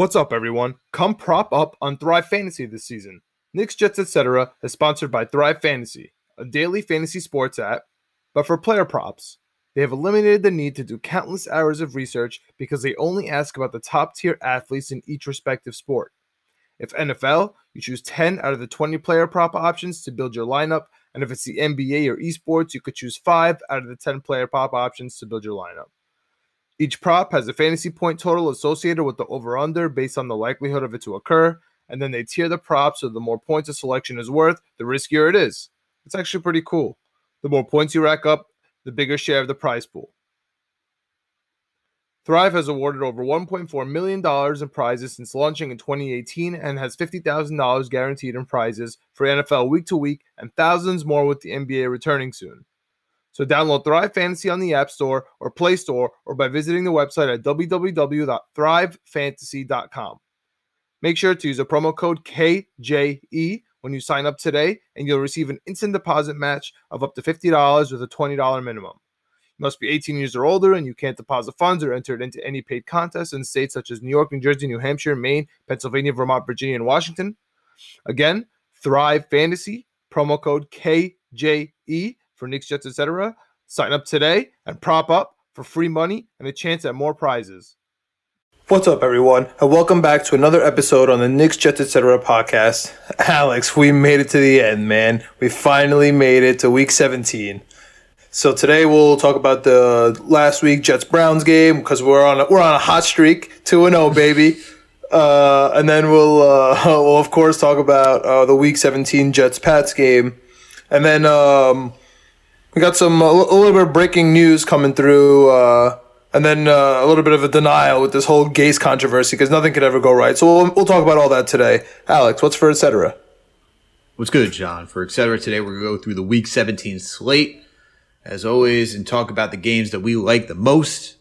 What's up, everyone? Come prop up on Thrive Fantasy this season. Knicks, Jets, etc. is sponsored by Thrive Fantasy, a daily fantasy sports app, but for player props. They have eliminated the need to do countless hours of research because they only ask about the top tier athletes in each respective sport. If NFL, you choose 10 out of the 20 player prop options to build your lineup, and if it's the NBA or esports, you could choose 5 out of the 10 player prop options to build your lineup. Each prop has a fantasy point total associated with the over under based on the likelihood of it to occur, and then they tier the props so the more points a selection is worth, the riskier it is. It's actually pretty cool. The more points you rack up, the bigger share of the prize pool. Thrive has awarded over $1.4 million in prizes since launching in 2018 and has $50,000 guaranteed in prizes for NFL week to week and thousands more with the NBA returning soon. So download Thrive Fantasy on the App Store or Play Store or by visiting the website at www.thrivefantasy.com. Make sure to use a promo code KJE when you sign up today, and you'll receive an instant deposit match of up to $50 with a $20 minimum. You must be 18 years or older, and you can't deposit funds or enter it into any paid contests in states such as New York, New Jersey, New Hampshire, Maine, Pennsylvania, Vermont, Virginia, and Washington. Again, Thrive Fantasy, promo code KJE for Knicks, Jets, etc. Sign up today and prop up for free money and a chance at more prizes. What's up, everyone, and welcome back to another episode on the Knicks, Jets, etc. podcast. Alex, we made it to the end, man. We finally made it to Week 17. So today we'll talk about the last week Jets Browns game because we're on a, we're on a hot streak, two and zero, oh, baby. Uh, and then we'll uh, we'll of course talk about uh, the Week 17 Jets Pats game, and then um, we got some a little bit of breaking news coming through, uh, and then uh, a little bit of a denial with this whole Gase controversy because nothing could ever go right. So we'll, we'll talk about all that today. Alex, what's for etc. What's good, John? For etc. today, we're gonna go through the Week 17 slate as always and talk about the games that we like the most.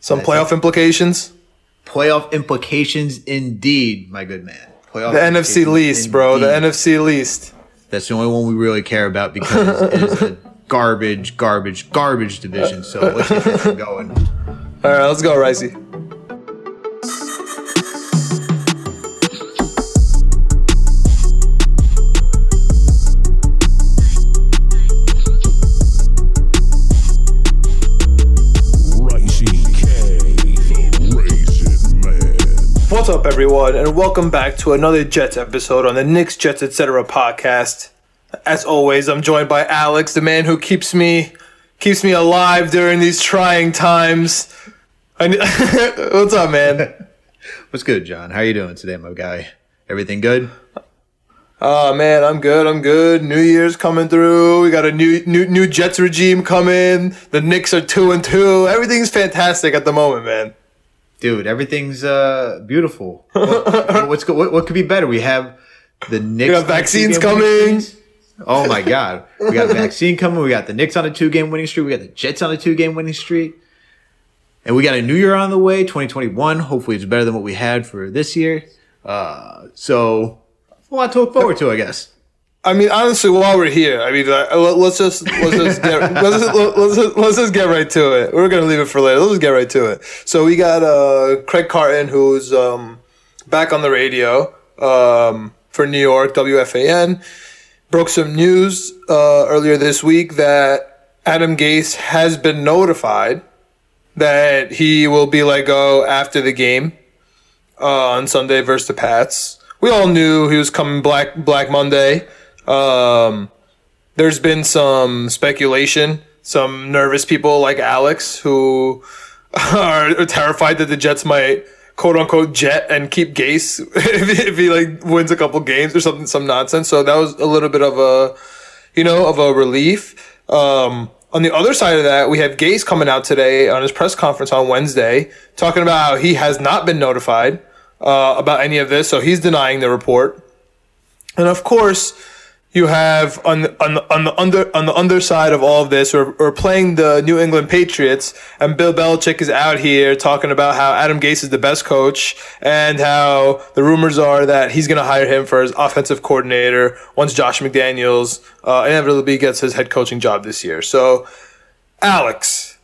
Some playoff implications. Playoff implications, indeed, my good man. Playoff the NFC least, indeed. bro. The NFC least. That's the only one we really care about because it is a garbage, garbage, garbage division. So let's get this going. All right, let's go, Ricey. What's up, everyone, and welcome back to another Jets episode on the Knicks, Jets, etc. podcast. As always, I'm joined by Alex, the man who keeps me keeps me alive during these trying times. What's up, man? What's good, John? How are you doing today, my guy? Everything good? Oh man, I'm good. I'm good. New Year's coming through. We got a new new new Jets regime coming. The Knicks are two and two. Everything's fantastic at the moment, man. Dude, everything's uh, beautiful. What, what's what, what could be better? We have the Knicks. Vaccines coming. Oh my God. We got the vaccine coming. We got the Knicks on a two game winning streak. We got the Jets on a two game winning streak. And we got a new year on the way, 2021. Hopefully it's better than what we had for this year. Uh, so a lot to look forward to, I guess. I mean, honestly, while we're here, I mean, let's just let's just get let's just, let's just, let's just get right to it. We're gonna leave it for later. Let's just get right to it. So we got uh, Craig Carton, who's um, back on the radio um, for New York WFAN broke some news uh, earlier this week that Adam Gase has been notified that he will be let go after the game uh, on Sunday versus the Pats. We all knew he was coming Black Black Monday. Um, there's been some speculation, some nervous people like Alex who are terrified that the Jets might quote unquote jet and keep Gase if, if, he like wins a couple games or something, some nonsense. So that was a little bit of a, you know, of a relief. Um, on the other side of that, we have Gase coming out today on his press conference on Wednesday talking about how he has not been notified uh, about any of this. So he's denying the report. And of course, you have on the, on on the under on the underside of all of this, we're, playing the New England Patriots, and Bill Belichick is out here talking about how Adam Gase is the best coach, and how the rumors are that he's going to hire him for his offensive coordinator once Josh McDaniels uh, inevitably gets his head coaching job this year. So, Alex,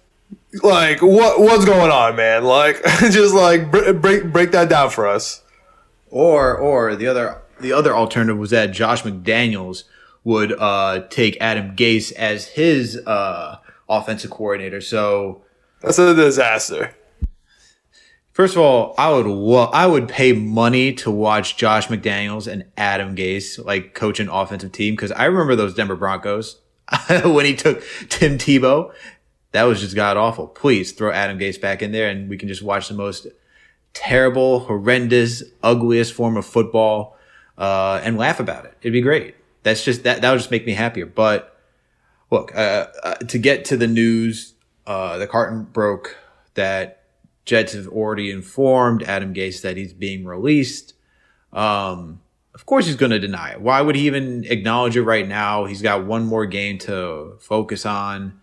like what what's going on, man? Like just like br- break break that down for us. Or or the other the other alternative was that Josh McDaniels would uh, take Adam Gase as his uh, offensive coordinator. So that's a disaster. First of all, I would I would pay money to watch Josh McDaniels and Adam Gase like coach an offensive team because I remember those Denver Broncos when he took Tim Tebow. That was just god awful. Please throw Adam Gase back in there and we can just watch the most terrible, horrendous, ugliest form of football uh, and laugh about it. It'd be great. That's just that that would just make me happier. But look, uh, uh, to get to the news, uh, the carton broke that Jets have already informed Adam Gase that he's being released. Um, of course, he's going to deny it. Why would he even acknowledge it right now? He's got one more game to focus on.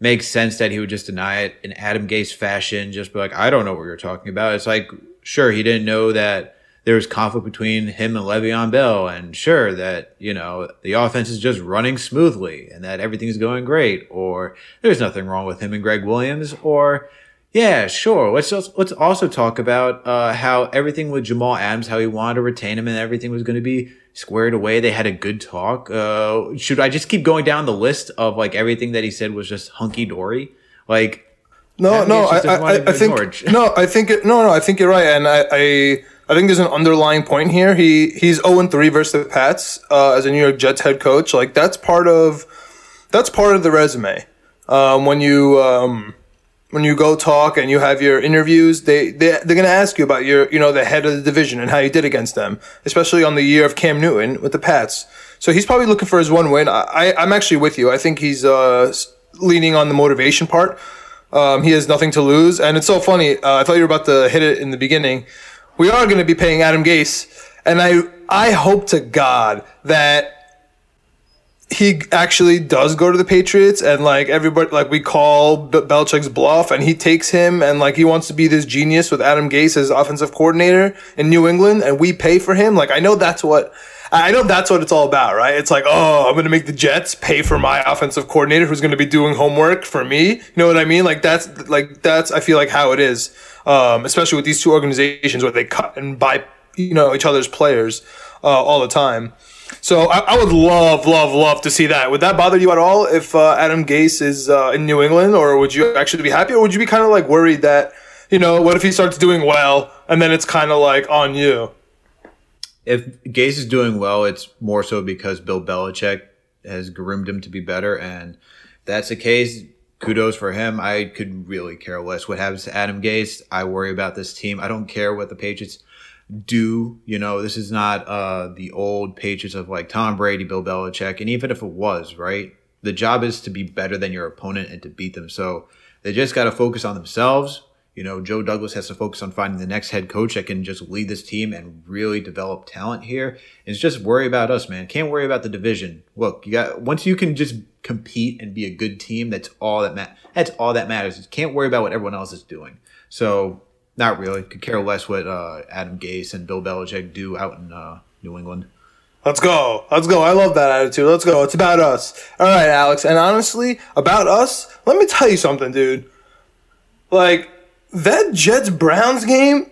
Makes sense that he would just deny it in Adam Gase fashion, just be like, I don't know what you're talking about. It's like, sure, he didn't know that there was conflict between him and Le'Veon Bell, and sure that you know the offense is just running smoothly and that everything's going great, or there's nothing wrong with him and Gregg Williams, or yeah, sure. Let's just, let's also talk about uh, how everything with Jamal Adams, how he wanted to retain him, and everything was going to be squared away. They had a good talk. Uh, should I just keep going down the list of like everything that he said was just hunky dory? Like, no, no, I, I, I think no, I think it, no, no, I think you're right, and I, I, I think there's an underlying point here. He he's 0 3 versus the Pats uh, as a New York Jets head coach. Like that's part of that's part of the resume. Um, when you um, when you go talk and you have your interviews, they, they they're gonna ask you about your you know the head of the division and how you did against them, especially on the year of Cam Newton with the Pats. So he's probably looking for his one win. I, I am actually with you. I think he's uh, leaning on the motivation part. Um, he has nothing to lose, and it's so funny. Uh, I thought you were about to hit it in the beginning. We are going to be paying Adam Gase, and I I hope to God that he actually does go to the Patriots and like everybody like we call B- Belichick's bluff and he takes him and like he wants to be this genius with Adam Gase as offensive coordinator in New England and we pay for him. Like I know that's what I know that's what it's all about, right? It's like, oh, I'm going to make the Jets pay for my offensive coordinator who's going to be doing homework for me. You know what I mean? Like that's like that's I feel like how it is. Um, especially with these two organizations where they cut and buy, you know, each other's players uh, all the time. So I, I, would love, love, love to see that. Would that bother you at all if uh, Adam Gase is uh, in New England, or would you actually be happy, or would you be kind of like worried that you know what if he starts doing well and then it's kind of like on you? If Gase is doing well, it's more so because Bill Belichick has groomed him to be better, and that's the case. Kudos for him. I could really care less what happens to Adam Gase. I worry about this team. I don't care what the Patriots do. You know, this is not uh, the old Patriots of like Tom Brady, Bill Belichick, and even if it was, right, the job is to be better than your opponent and to beat them. So they just got to focus on themselves. You know, Joe Douglas has to focus on finding the next head coach that can just lead this team and really develop talent here. It's just worry about us, man. Can't worry about the division. Look, you got once you can just compete and be a good team, that's all that ma- that's all that matters. You can't worry about what everyone else is doing. So not really. Could care less what uh, Adam Gase and Bill Belichick do out in uh, New England. Let's go. Let's go. I love that attitude. Let's go. It's about us. All right, Alex. And honestly, about us, let me tell you something, dude. Like, that Jets Browns game,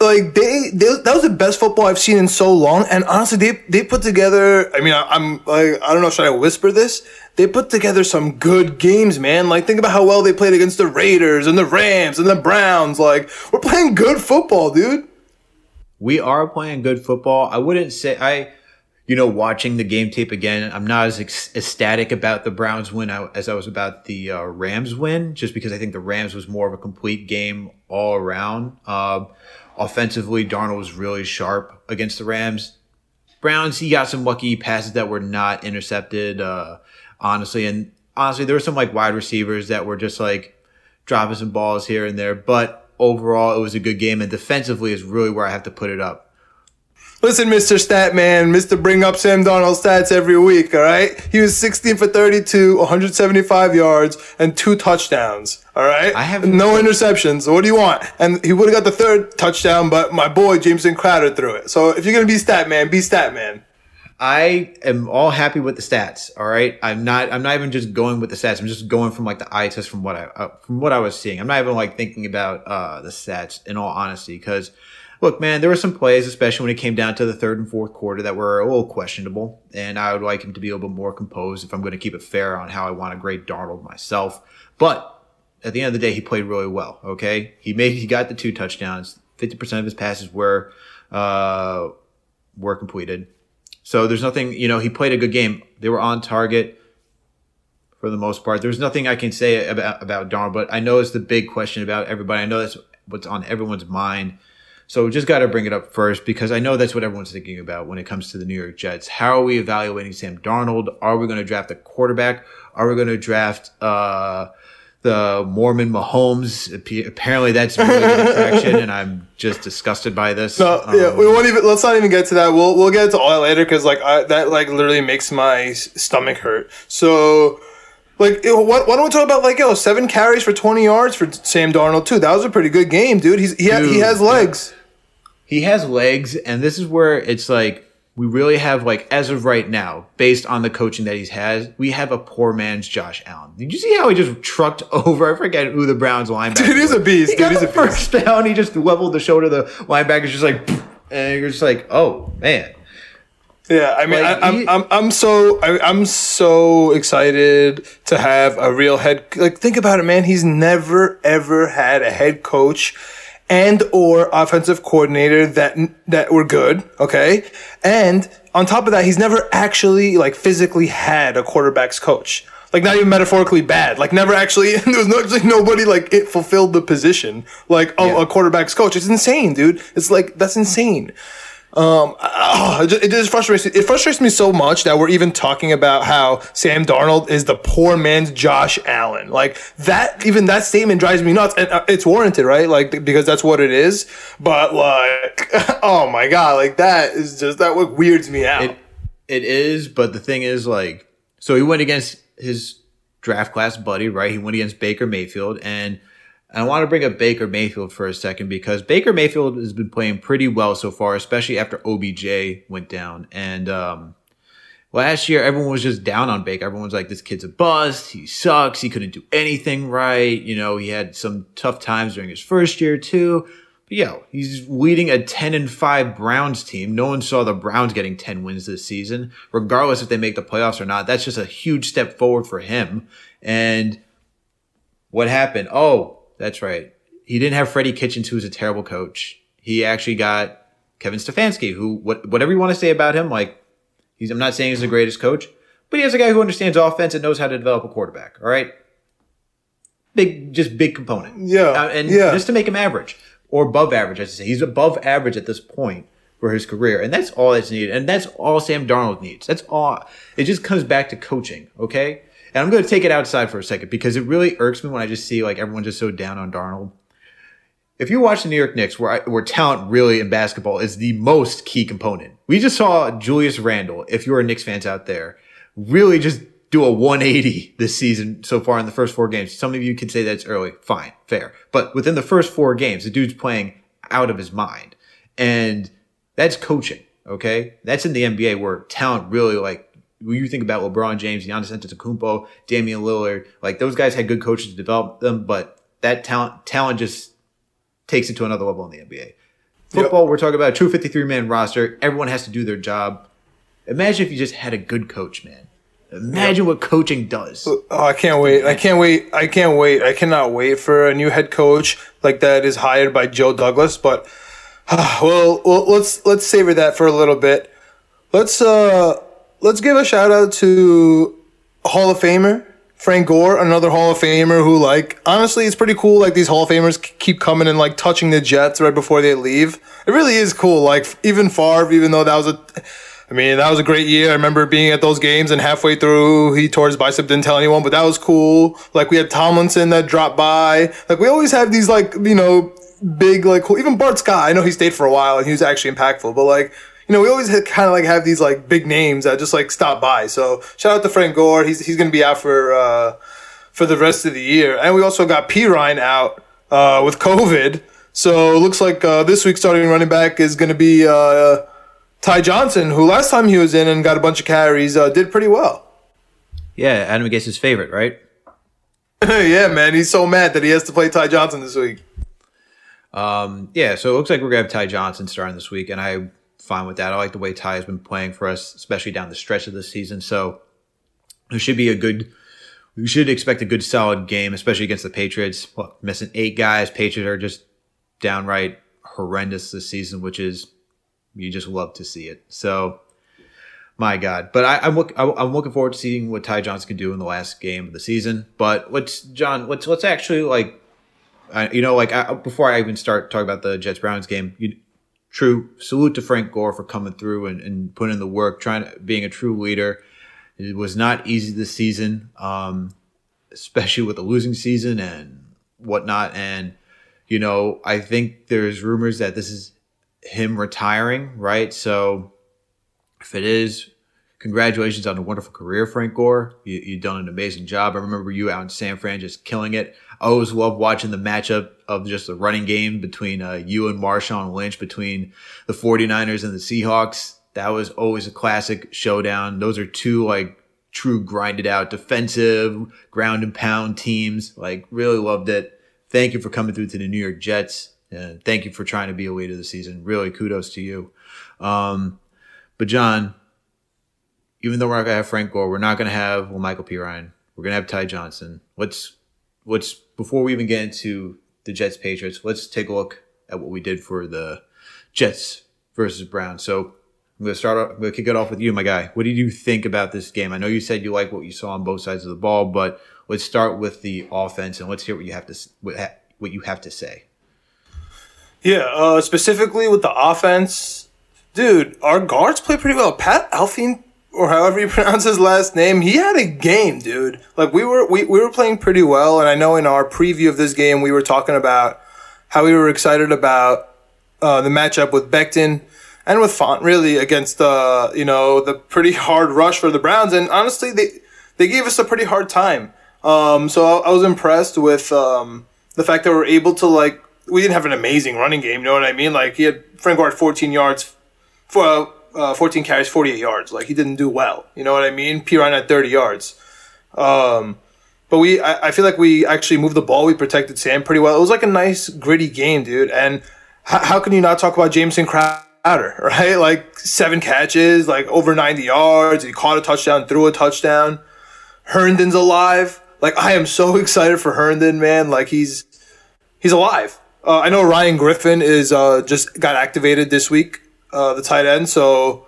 like, they, they, that was the best football I've seen in so long. And honestly, they, they put together, I mean, I, I'm like, I don't know, should I whisper this? They put together some good games, man. Like, think about how well they played against the Raiders and the Rams and the Browns. Like, we're playing good football, dude. We are playing good football. I wouldn't say I, you know, watching the game tape again. I'm not as ecstatic about the Browns win as I was about the uh, Rams win, just because I think the Rams was more of a complete game all around. Uh, offensively, Darnold was really sharp against the Rams. Browns, he got some lucky passes that were not intercepted. Uh, honestly. And honestly, there were some like wide receivers that were just like dropping some balls here and there. But overall, it was a good game. And defensively is really where I have to put it up. Listen, Mr. Statman, Mr. Bring Up Sam Darnold stats every week, all right? He was 16 for 32, 175 yards, and two touchdowns, all right? I have no interceptions. So what do you want? And he would have got the third touchdown, but my boy Jamison Crowder threw it. So if you're going to be Statman, be Statman. I am all happy with the stats. All right, I'm not. I'm not even just going with the stats. I'm just going from like the eye test from what I uh, from what I was seeing. I'm not even like thinking about uh, the stats in all honesty. Because look, man, there were some plays, especially when it came down to the third and fourth quarter, that were a little questionable. And I would like him to be a little bit more composed if I'm going to keep it fair on how I want to grade Darnold myself. But at the end of the day, he played really well. Okay, he made he got the two touchdowns. Fifty percent of his passes were uh, were completed. So there's nothing, you know, he played a good game. They were on target for the most part. There's nothing I can say about about Darnold, but I know it's the big question about everybody. I know that's what's on everyone's mind. So just got to bring it up first because I know that's what everyone's thinking about when it comes to the New York Jets. How are we evaluating Sam Darnold? Are we going to draft a quarterback? Are we going to draft uh, the Mormon Mahomes. Apparently, that's really good attraction, and I'm just disgusted by this. No, um, yeah, we won't even. Let's not even get to that. We'll we'll get to all that later because like I, that like literally makes my stomach hurt. So. Like, why, why don't we talk about like yo seven carries for twenty yards for Sam Darnold too? That was a pretty good game, dude. He's he, dude, ha- he has legs. He has legs, and this is where it's like we really have like as of right now, based on the coaching that he's had, we have a poor man's Josh Allen. Did you see how he just trucked over? I forget who the Browns linebacker. Dude, he's a beast. He dude, got the first down. He just leveled the shoulder. of The linebacker's just like, and you're just like, oh man. Yeah, I mean, like, I, am I'm, I'm I'm so I, I'm so excited to have a real head. Like, think about it, man. He's never ever had a head coach and or offensive coordinator that that were good, okay? And on top of that, he's never actually like physically had a quarterback's coach. Like not even metaphorically bad. Like never actually there was no, like nobody like it fulfilled the position like of yeah. a quarterback's coach. It's insane, dude. It's like that's insane. Um, oh, it, just, it frustrates me. It frustrates me so much that we're even talking about how Sam Darnold is the poor man's Josh Allen. Like that, even that statement drives me nuts. And uh, it's warranted, right? Like because that's what it is. But like, oh my god, like that is just that what weirds me out. It, it is, but the thing is, like, so he went against his draft class buddy, right? He went against Baker Mayfield, and I want to bring up Baker Mayfield for a second because Baker Mayfield has been playing pretty well so far, especially after OBJ went down. And um, last year, everyone was just down on Baker. Everyone was like, this kid's a bust. He sucks. He couldn't do anything right. You know, he had some tough times during his first year, too. But yo, he's leading a 10 and 5 Browns team. No one saw the Browns getting 10 wins this season, regardless if they make the playoffs or not. That's just a huge step forward for him. And what happened? Oh, that's right. He didn't have Freddie Kitchens, who was a terrible coach. He actually got Kevin Stefanski, who what, whatever you want to say about him, like he's I'm not saying he's the greatest coach, but he has a guy who understands offense and knows how to develop a quarterback. All right, big, just big component. Yeah, uh, and yeah. just to make him average or above average, I should say, he's above average at this point for his career, and that's all that's needed, and that's all Sam Darnold needs. That's all. It just comes back to coaching. Okay, and I'm going to take it outside for a second because it really irks me when I just see like everyone just so down on Darnold. If you watch the New York Knicks, where, I, where talent really in basketball is the most key component, we just saw Julius Randle, if you're a Knicks fans out there, really just do a 180 this season so far in the first four games. Some of you could say that's early. Fine, fair. But within the first four games, the dude's playing out of his mind. And that's coaching, okay? That's in the NBA where talent really like when you think about LeBron James, Giannis Antetokounmpo, Damian Lillard, like those guys had good coaches to develop them, but that talent talent just takes it to another level in the NBA. Football, yep. we're talking about a true 53 man roster. Everyone has to do their job. Imagine if you just had a good coach, man. Imagine what coaching does. Oh, I can't wait. I can't wait. I can't wait. I cannot wait for a new head coach like that is hired by Joe Douglas. But uh, well, well, let's let's savor that for a little bit. Let's uh let's give a shout out to Hall of Famer Frank Gore, another Hall of Famer who, like, honestly, it's pretty cool. Like these Hall of Famers keep coming and like touching the Jets right before they leave. It really is cool. Like even Favre, even though that was a, I mean, that was a great year. I remember being at those games and halfway through he tore his bicep, didn't tell anyone, but that was cool. Like we had Tomlinson that dropped by. Like we always have these like you know big like cool. Even Bart Scott, I know he stayed for a while and he was actually impactful, but like you know, we always kind of like have these like big names that just like stop by. So shout out to Frank Gore. He's he's gonna be out for uh, for the rest of the year. And we also got Perine out uh, with COVID. So it looks like uh, this week starting running back is gonna be uh, Ty Johnson, who last time he was in and got a bunch of carries, uh, did pretty well. Yeah, Adam gets his favorite, right? yeah, man, he's so mad that he has to play Ty Johnson this week. Um, yeah, so it looks like we're gonna have Ty Johnson starting this week, and I'm fine with that. I like the way Ty has been playing for us, especially down the stretch of the season. So it should be a good. We should expect a good, solid game, especially against the Patriots. Well, missing eight guys. Patriots are just downright horrendous this season, which is you just love to see it. So, my God! But I, am look, I'm looking forward to seeing what Ty Johnson can do in the last game of the season. But let's, John, let's let's actually like, uh, you know, like I, before I even start talking about the Jets Browns game, you, true salute to Frank Gore for coming through and, and putting in the work, trying to being a true leader. It was not easy this season, um, especially with the losing season and whatnot. And you know, I think there's rumors that this is him retiring, right? So if it is, congratulations on a wonderful career, Frank Gore. You, you've done an amazing job. I remember you out in San Fran just killing it. I always love watching the matchup of just the running game between uh, you and Marshawn Lynch, between the 49ers and the Seahawks. That was always a classic showdown. Those are two like true grinded out defensive ground and pound teams. Like really loved it. Thank you for coming through to the New York Jets. And thank you for trying to be a leader of the season. Really kudos to you. Um, but John, even though we're not gonna have Frank Gore, we're not gonna have well Michael Perine. We're gonna have Ty Johnson. Let's let's before we even get into the Jets Patriots, let's take a look at what we did for the Jets versus Browns. So I'm gonna start. Off, I'm gonna kick it off with you, my guy. What did you think about this game? I know you said you like what you saw on both sides of the ball, but let's start with the offense and let's hear what you have to what what you have to say. Yeah, uh, specifically with the offense, dude, our guards play pretty well. Pat Elflein or however you pronounce his last name, he had a game, dude. Like we were we, we were playing pretty well, and I know in our preview of this game we were talking about how we were excited about uh, the matchup with Becton and with Fant really against uh, you know the pretty hard rush for the Browns, and honestly they they gave us a pretty hard time. Um, so I, I was impressed with um, the fact that we are able to like we didn't have an amazing running game. You know what I mean? Like he had Frank Gore 14 yards for uh, 14 carries, 48 yards. Like he didn't do well. You know what I mean? Perine at 30 yards. Um, but we, I, I, feel like we actually moved the ball. We protected Sam pretty well. It was like a nice gritty game, dude. And h- how can you not talk about Jamison Crowder, right? Like seven catches, like over 90 yards. He caught a touchdown, threw a touchdown. Herndon's alive. Like I am so excited for Herndon, man. Like he's he's alive. Uh, I know Ryan Griffin is uh, just got activated this week uh, the tight end. So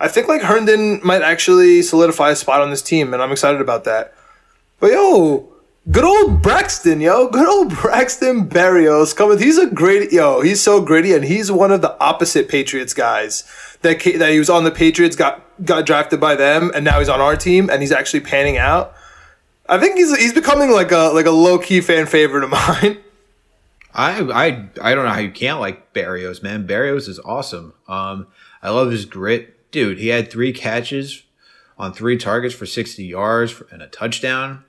I think like Herndon might actually solidify a spot on this team, and I'm excited about that. But yo, good old Braxton, yo, good old Braxton Berrios coming. He's a great yo. He's so gritty, and he's one of the opposite Patriots guys that that he was on the Patriots, got got drafted by them, and now he's on our team, and he's actually panning out. I think he's he's becoming like a like a low key fan favorite of mine. I I I don't know how you can't like Berrios, man. Berrios is awesome. Um, I love his grit, dude. He had three catches on three targets for sixty yards and a touchdown.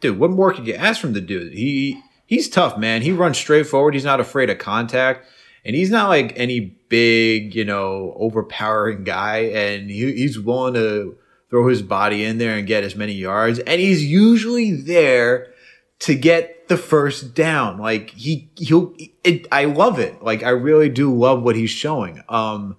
Dude, what more could you ask from the dude? He he's tough, man. He runs straight forward. He's not afraid of contact, and he's not like any big, you know, overpowering guy. And he, he's willing to throw his body in there and get as many yards. And he's usually there to get the first down. Like he he'll it, I love it. Like I really do love what he's showing. Um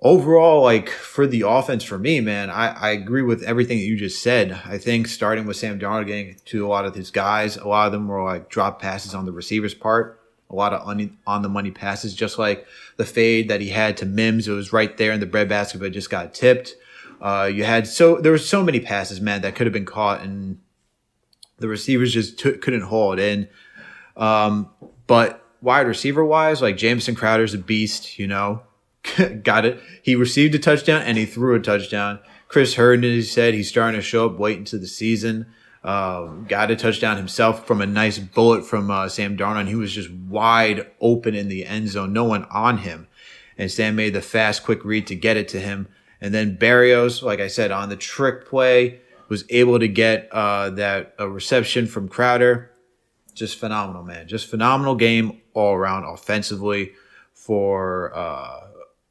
overall like for the offense for me, man, I, I agree with everything that you just said. I think starting with Sam Darnold getting to a lot of his guys, a lot of them were like drop passes on the receiver's part. A lot of on, on the money passes, just like the fade that he had to Mims. It was right there in the breadbasket, but just got tipped. Uh, you had so there were so many passes, man, that could have been caught, and the receivers just couldn't hold in. Um, but wide receiver wise, like Jamison Crowder's a beast, you know, got it. He received a touchdown and he threw a touchdown. Chris Herndon, he said he's starting to show up late into the season. Um, got a touchdown himself from a nice bullet from uh, Sam Darnold. He was just wide open in the end zone, no one on him. And Sam made the fast, quick read to get it to him. And then Berrios, like I said, on the trick play, was able to get uh, that a reception from Crowder. Just phenomenal, man. Just phenomenal game all around offensively for uh,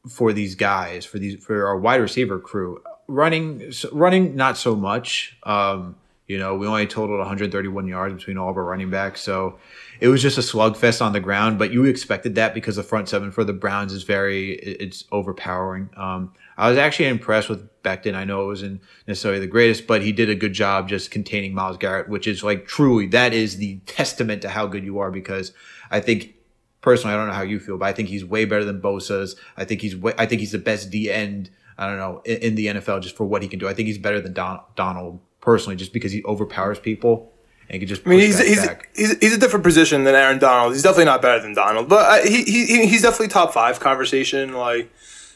for these guys, for these for our wide receiver crew. Running, running, not so much. Um, you know, we only totaled 131 yards between all of our running backs, so it was just a slugfest on the ground. But you expected that because the front seven for the Browns is very, it's overpowering. Um, I was actually impressed with Becton. I know it wasn't necessarily the greatest, but he did a good job just containing Myles Garrett, which is like truly that is the testament to how good you are. Because I think personally, I don't know how you feel, but I think he's way better than Bosa's. I think he's way, I think he's the best D end. I don't know in, in, the NFL just for what he can do. I think he's better than Don, Donald personally, just because he overpowers people and can just. I mean, he's he's, he's, he's a different position than Aaron Donald. He's definitely not better than Donald, but uh, he, he he's definitely top five conversation. Like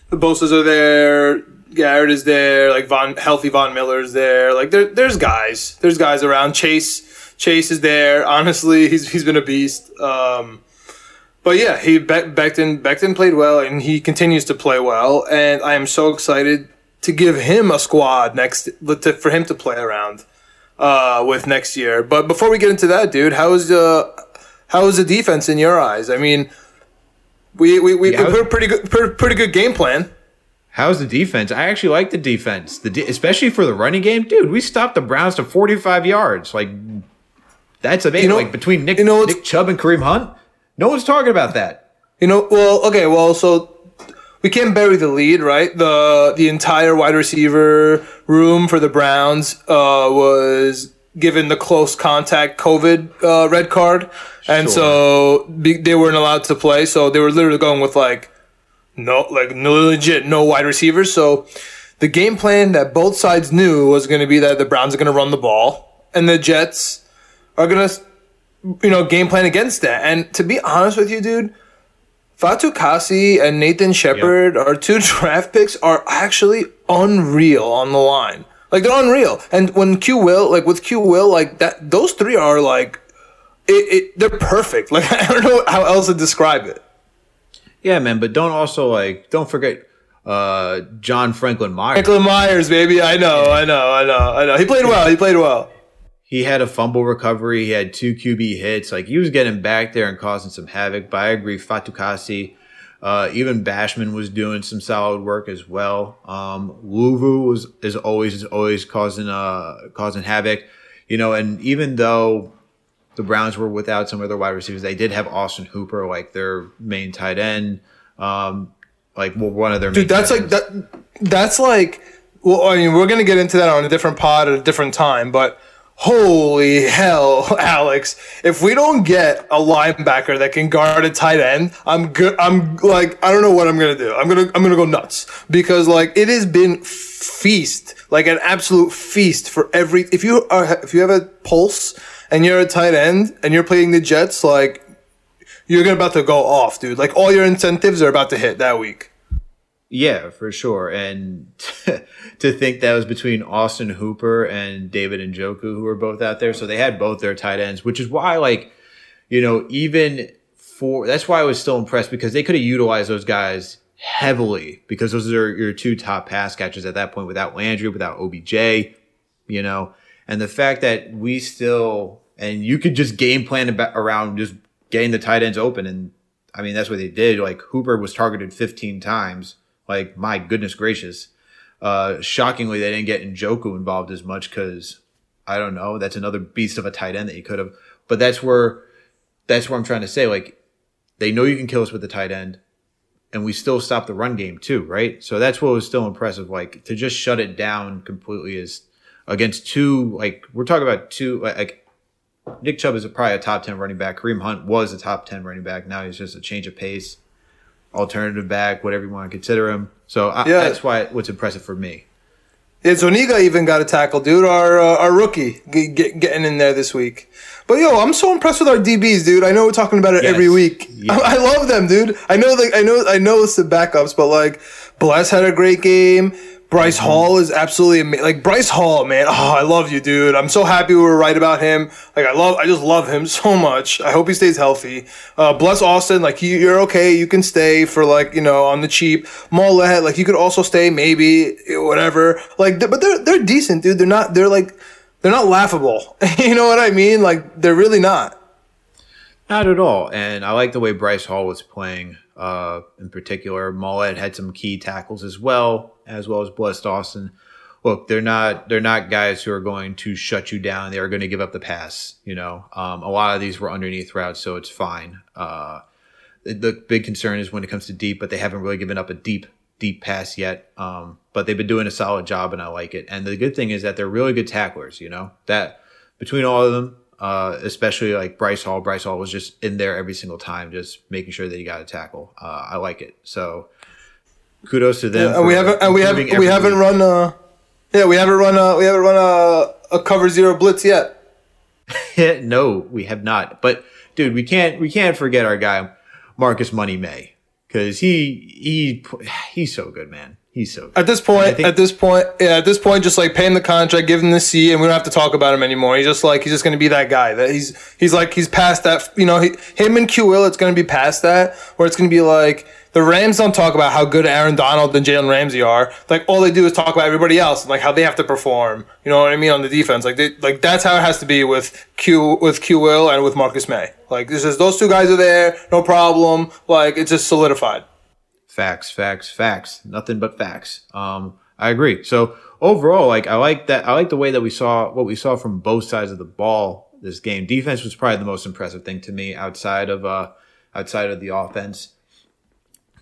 the Bosa's are there, Garrett is there, like Von healthy Von Miller's there. Like there there's guys, there's guys around. Chase Chase is there. Honestly, he's he's been a beast. Um, but yeah, he Be- Becton Becton played well, and he continues to play well. And I am so excited to give him a squad next to, for him to play around uh, with next year. But before we get into that, dude, how is the how is the defense in your eyes? I mean, we we, we, yeah, we put a pretty good pretty good game plan. How's the defense? I actually like the defense, the de- especially for the running game, dude. We stopped the Browns to 45 yards. Like that's amazing. You know, like between Nick, you know, Nick Chubb and Kareem Hunt, no one's talking about that. You know, well, okay, well, so we can't bury the lead, right? The the entire wide receiver room for the Browns uh, was given the close contact COVID uh, red card, and sure. so be, they weren't allowed to play. So they were literally going with like no, like no legit no wide receivers. So the game plan that both sides knew was going to be that the Browns are going to run the ball and the Jets are going to you know game plan against that. And to be honest with you, dude. Fatukasi and Nathan Shepherd, yep. our two draft picks, are actually unreal on the line. Like they're unreal. And when Q will, like with Q will, like that, those three are like, it, it, they're perfect. Like I don't know how else to describe it. Yeah, man. But don't also like don't forget uh John Franklin Myers. Franklin Myers, baby. I know. I know, I know, I know. He played well. He played well. He had a fumble recovery. He had two QB hits. Like he was getting back there and causing some havoc. But I agree, Fatukasi uh, even Basham was doing some solid work as well. Um, Luvu was is always is always causing uh causing havoc, you know. And even though the Browns were without some of their wide receivers, they did have Austin Hooper like their main tight end, um, like well, one of their dude. that's like that. That's like well, I mean, we're gonna get into that on a different pod at a different time, but holy hell, Alex, if we don't get a linebacker that can guard a tight end, I'm good. I'm like, I don't know what I'm going to do. I'm going to, I'm going to go nuts because like it has been feast, like an absolute feast for every, if you are, if you have a pulse and you're a tight end and you're playing the Jets, like you're gonna about to go off, dude. Like all your incentives are about to hit that week. Yeah, for sure. And to think that was between Austin Hooper and David Njoku, who were both out there. So they had both their tight ends, which is why, like, you know, even for that's why I was still impressed because they could have utilized those guys heavily because those are your two top pass catchers at that point without Landry, without OBJ, you know. And the fact that we still, and you could just game plan about, around just getting the tight ends open. And I mean, that's what they did. Like Hooper was targeted 15 times like, my goodness gracious. Uh, shockingly, they didn't get Njoku involved as much because I don't know. That's another beast of a tight end that you could have. But that's where that's where I'm trying to say. Like, they know you can kill us with the tight end, and we still stop the run game too, right? So that's what was still impressive. Like to just shut it down completely is against two. Like we're talking about two. Like Nick Chubb is probably a top ten running back. Kareem Hunt was a top ten running back. Now he's just a change of pace alternative back, whatever you want to consider him. So I, yeah. that's why what's impressive for me. Yeah, Zuniga even got a tackle, dude. Our uh, our rookie get, get, getting in there this week. But yo, I'm so impressed with our DBs, dude. I know we're talking about it yes. every week. Yes. I, I, love them, dude. I know, like, I know, I know it's the backups, but like, Bless had a great game. Bryce mm-hmm. Hall is absolutely amazing. Like Bryce Hall, man. Oh, I love you, dude. I'm so happy we were right about him. Like I love, I just love him so much. I hope he stays healthy. Uh, bless Austin. Like you're okay. You can stay for like you know on the cheap. Maulet, like you could also stay maybe whatever. Like, but they're they're decent, dude. They're not. They're like they're not laughable. you know what I mean? Like they're really not. Not at all. And I like the way Bryce Hall was playing. Uh, in particular, Maulet had some key tackles as well, as well as Bless Austin. Look, they're not they're not guys who are going to shut you down. They are going to give up the pass. You know, um, a lot of these were underneath routes, so it's fine. Uh, the, the big concern is when it comes to deep, but they haven't really given up a deep deep pass yet. Um, but they've been doing a solid job, and I like it. And the good thing is that they're really good tacklers. You know that between all of them, uh, especially like Bryce Hall. Bryce Hall was just in there every single time, just making sure that he got a tackle. Uh, I like it. So kudos to them. Yeah, and we haven't and we haven't we haven't run uh yeah we haven't run uh we haven't run a a cover zero blitz yet. no, we have not. But dude, we can't we can't forget our guy Marcus Money Maye because he he he's so good, man. He's so good. At this point, think, at this point, yeah, at this point, just like paying the contract, give him the C, and we don't have to talk about him anymore. He's just like he's just going to be that guy. That he's he's like he's past that. You know, he, him and Q Will, it's going to be past that, where it's going to be like the Rams don't talk about how good Aaron Donald and Jalen Ramsey are. Like all they do is talk about everybody else and like how they have to perform. You know what I mean on the defense. Like they, like that's how it has to be with Q with Q Will and with Marcus Maye. Like this is those two guys are there, no problem. Like it's just solidified. Facts, facts, facts. Nothing but facts. Um, I agree. So overall, like I like that. I like the way that we saw what we saw from both sides of the ball this game. Defense was probably the most impressive thing to me outside of uh outside of the offense.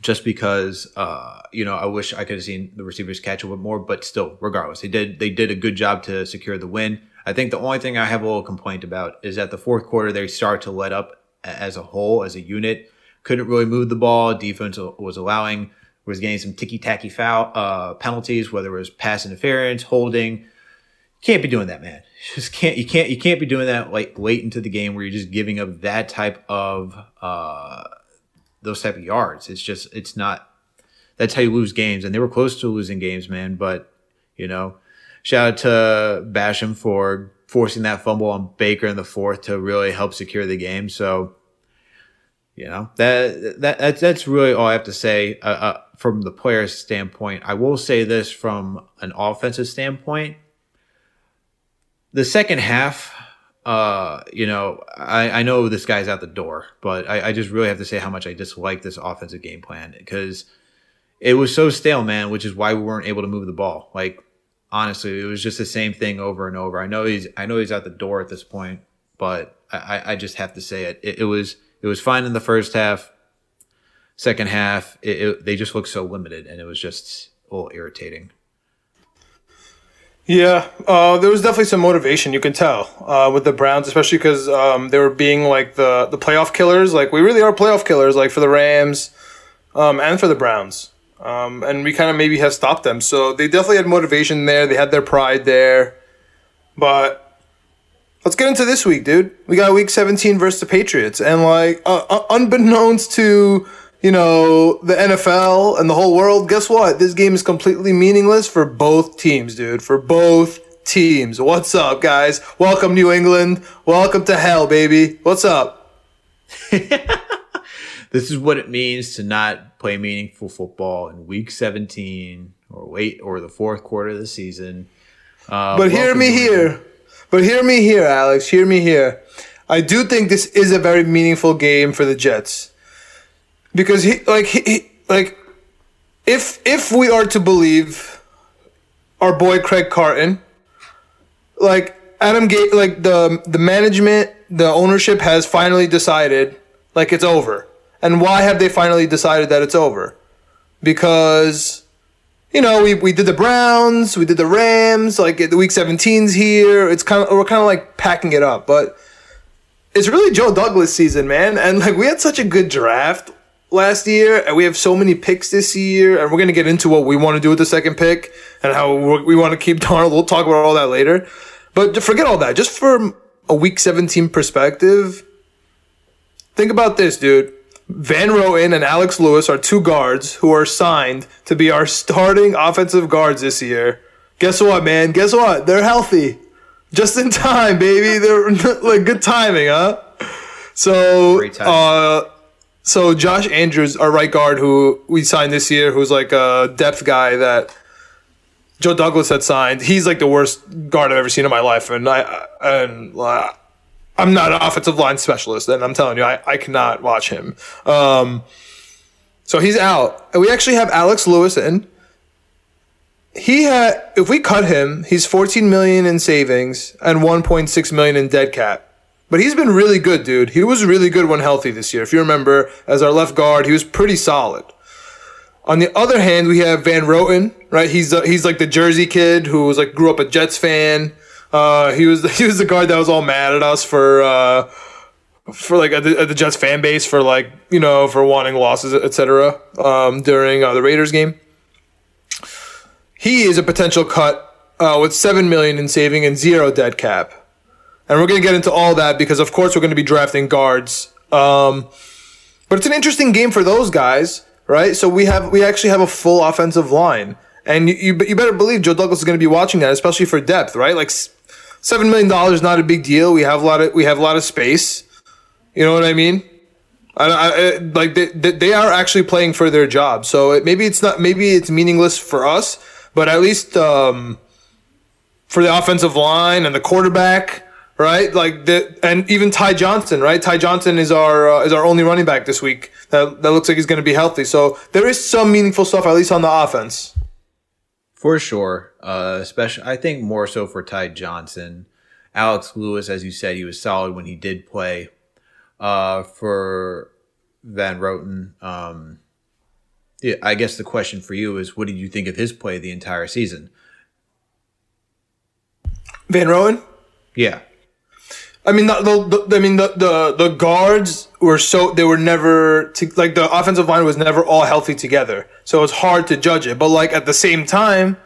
Just because uh, you know, I wish I could have seen the receivers catch a bit more, but still, regardless, they did they did a good job to secure the win. I think the only thing I have a little complaint about is that the fourth quarter they start to let up as a whole, as a unit couldn't really move the ball. Defense was allowing was getting some ticky tacky foul uh, penalties, whether it was pass interference, holding. Can't be doing that, man. Just can't you can't you can't be doing that like late into the game where you're just giving up that type of uh, those type of yards. It's just it's not. That's how you lose games, and they were close to losing games, man. But you know, shout out to Basham for forcing that fumble on Baker in the fourth to really help secure the game. So you know that that that's, that's really all I have to say uh, uh, from the player's standpoint. I will say this from an offensive standpoint. The second half, uh, you know, I, I know this guy's out the door, but I, I just really have to say how much I dislike this offensive game plan because it was so stale, man. Which is why we weren't able to move the ball. Like honestly, it was just the same thing over and over. I know he's I know he's out the door at this point, but I, I just have to say it. It, it was it was fine in the first half. Second half, it, it, they just looked so limited, and it was just a little irritating. Yeah, uh, there was definitely some motivation you can tell uh, with the Browns, especially because um, they were being like the the playoff killers. Like we really are playoff killers, like for the Rams um, and for the Browns, um, and we kind of maybe have stopped them. So they definitely had motivation there. They had their pride there, but Let's get into this week, dude. We got week 17 versus the Patriots. And, like, uh, uh, unbeknownst to, you know, the NFL and the whole world, guess what? This game is completely meaningless for both teams, dude. For both teams. What's up, guys? Welcome, New England. Welcome to hell, baby. What's up? this is what it means to not play meaningful football in week 17 or wait or the fourth quarter of the season. Uh, but hear me here. But hear me here, Alex. Hear me here. I do think this is a very meaningful game for the Jets because he like he, he like if if we are to believe our boy Craig Carton, like Adam Gase, like the the management, the ownership has finally decided like it's over. And why have they finally decided that it's over? Because you know, we, we did the Browns, we did the Rams, like the week 17's here. It's kind of, we're kind of like packing it up, but it's really Joe Douglas season, man. And like we had such a good draft last year, and we have so many picks this year, and we're going to get into what we want to do with the second pick and how we want to keep Darnold. We'll talk about all that later. But forget all that. Just from a week 17 perspective, think about this, dude. Van Roten and Alex Lewis are two guards who are signed to be our starting offensive guards this year. Guess what, man? Guess what? They're healthy. Just in time, baby. They're like good timing, huh? So, uh, so Josh Andrews, our right guard, who we signed this year, who's like a depth guy that Joe Douglas had signed. He's like the worst guard I've ever seen in my life, and I and uh, I'm not an offensive line specialist, and I'm telling you, I, I cannot watch him. Um, so he's out. And we actually have Alex Lewis in. He had if we cut him, he's 14 million in savings and 1.6 million in dead cap. But he's been really good, dude. He was really good when healthy this year. If you remember, as our left guard, he was pretty solid. On the other hand, we have Van Roten, right? He's he's like the Jersey kid who was like grew up a Jets fan. Uh, he was he was the guard that was all mad at us for uh, for like at the, the, Jets fan base for like you know for wanting losses, etc. Um, during uh, the Raiders game. He is a potential cut uh, with seven million in saving and zero dead cap. And we're going to get into all that because, of course, we're going to be drafting guards. Um, but it's an interesting game for those guys, right? So we have we actually have a full offensive line, and you you, you better believe Joe Douglas is going to be watching that, especially for depth, right? Like seven million dollars is not a big deal. We have a lot of we have a lot of space. You know what I mean? I, I, like they, they are actually playing for their job. So it, maybe it's not maybe it's meaningless for us, but at least um, for the offensive line and the quarterback right? Like the and even Ty Johnson, right? Ty Johnson is our uh, is our only running back this week. That that looks like he's going to be healthy. So there is some meaningful stuff at least on the offense. For sure, uh, especially I think more so for Ty Johnson. Alex Lewis, as you said, he was solid when he did play. Uh, for Van Roten, um, yeah, I guess the question for you is, what did you think of his play the entire season? Van Roten. Yeah. I mean, the, the, I mean the, the the guards were so they were never to, like the offensive line was never all healthy together, so it's hard to judge it. But like at the same time,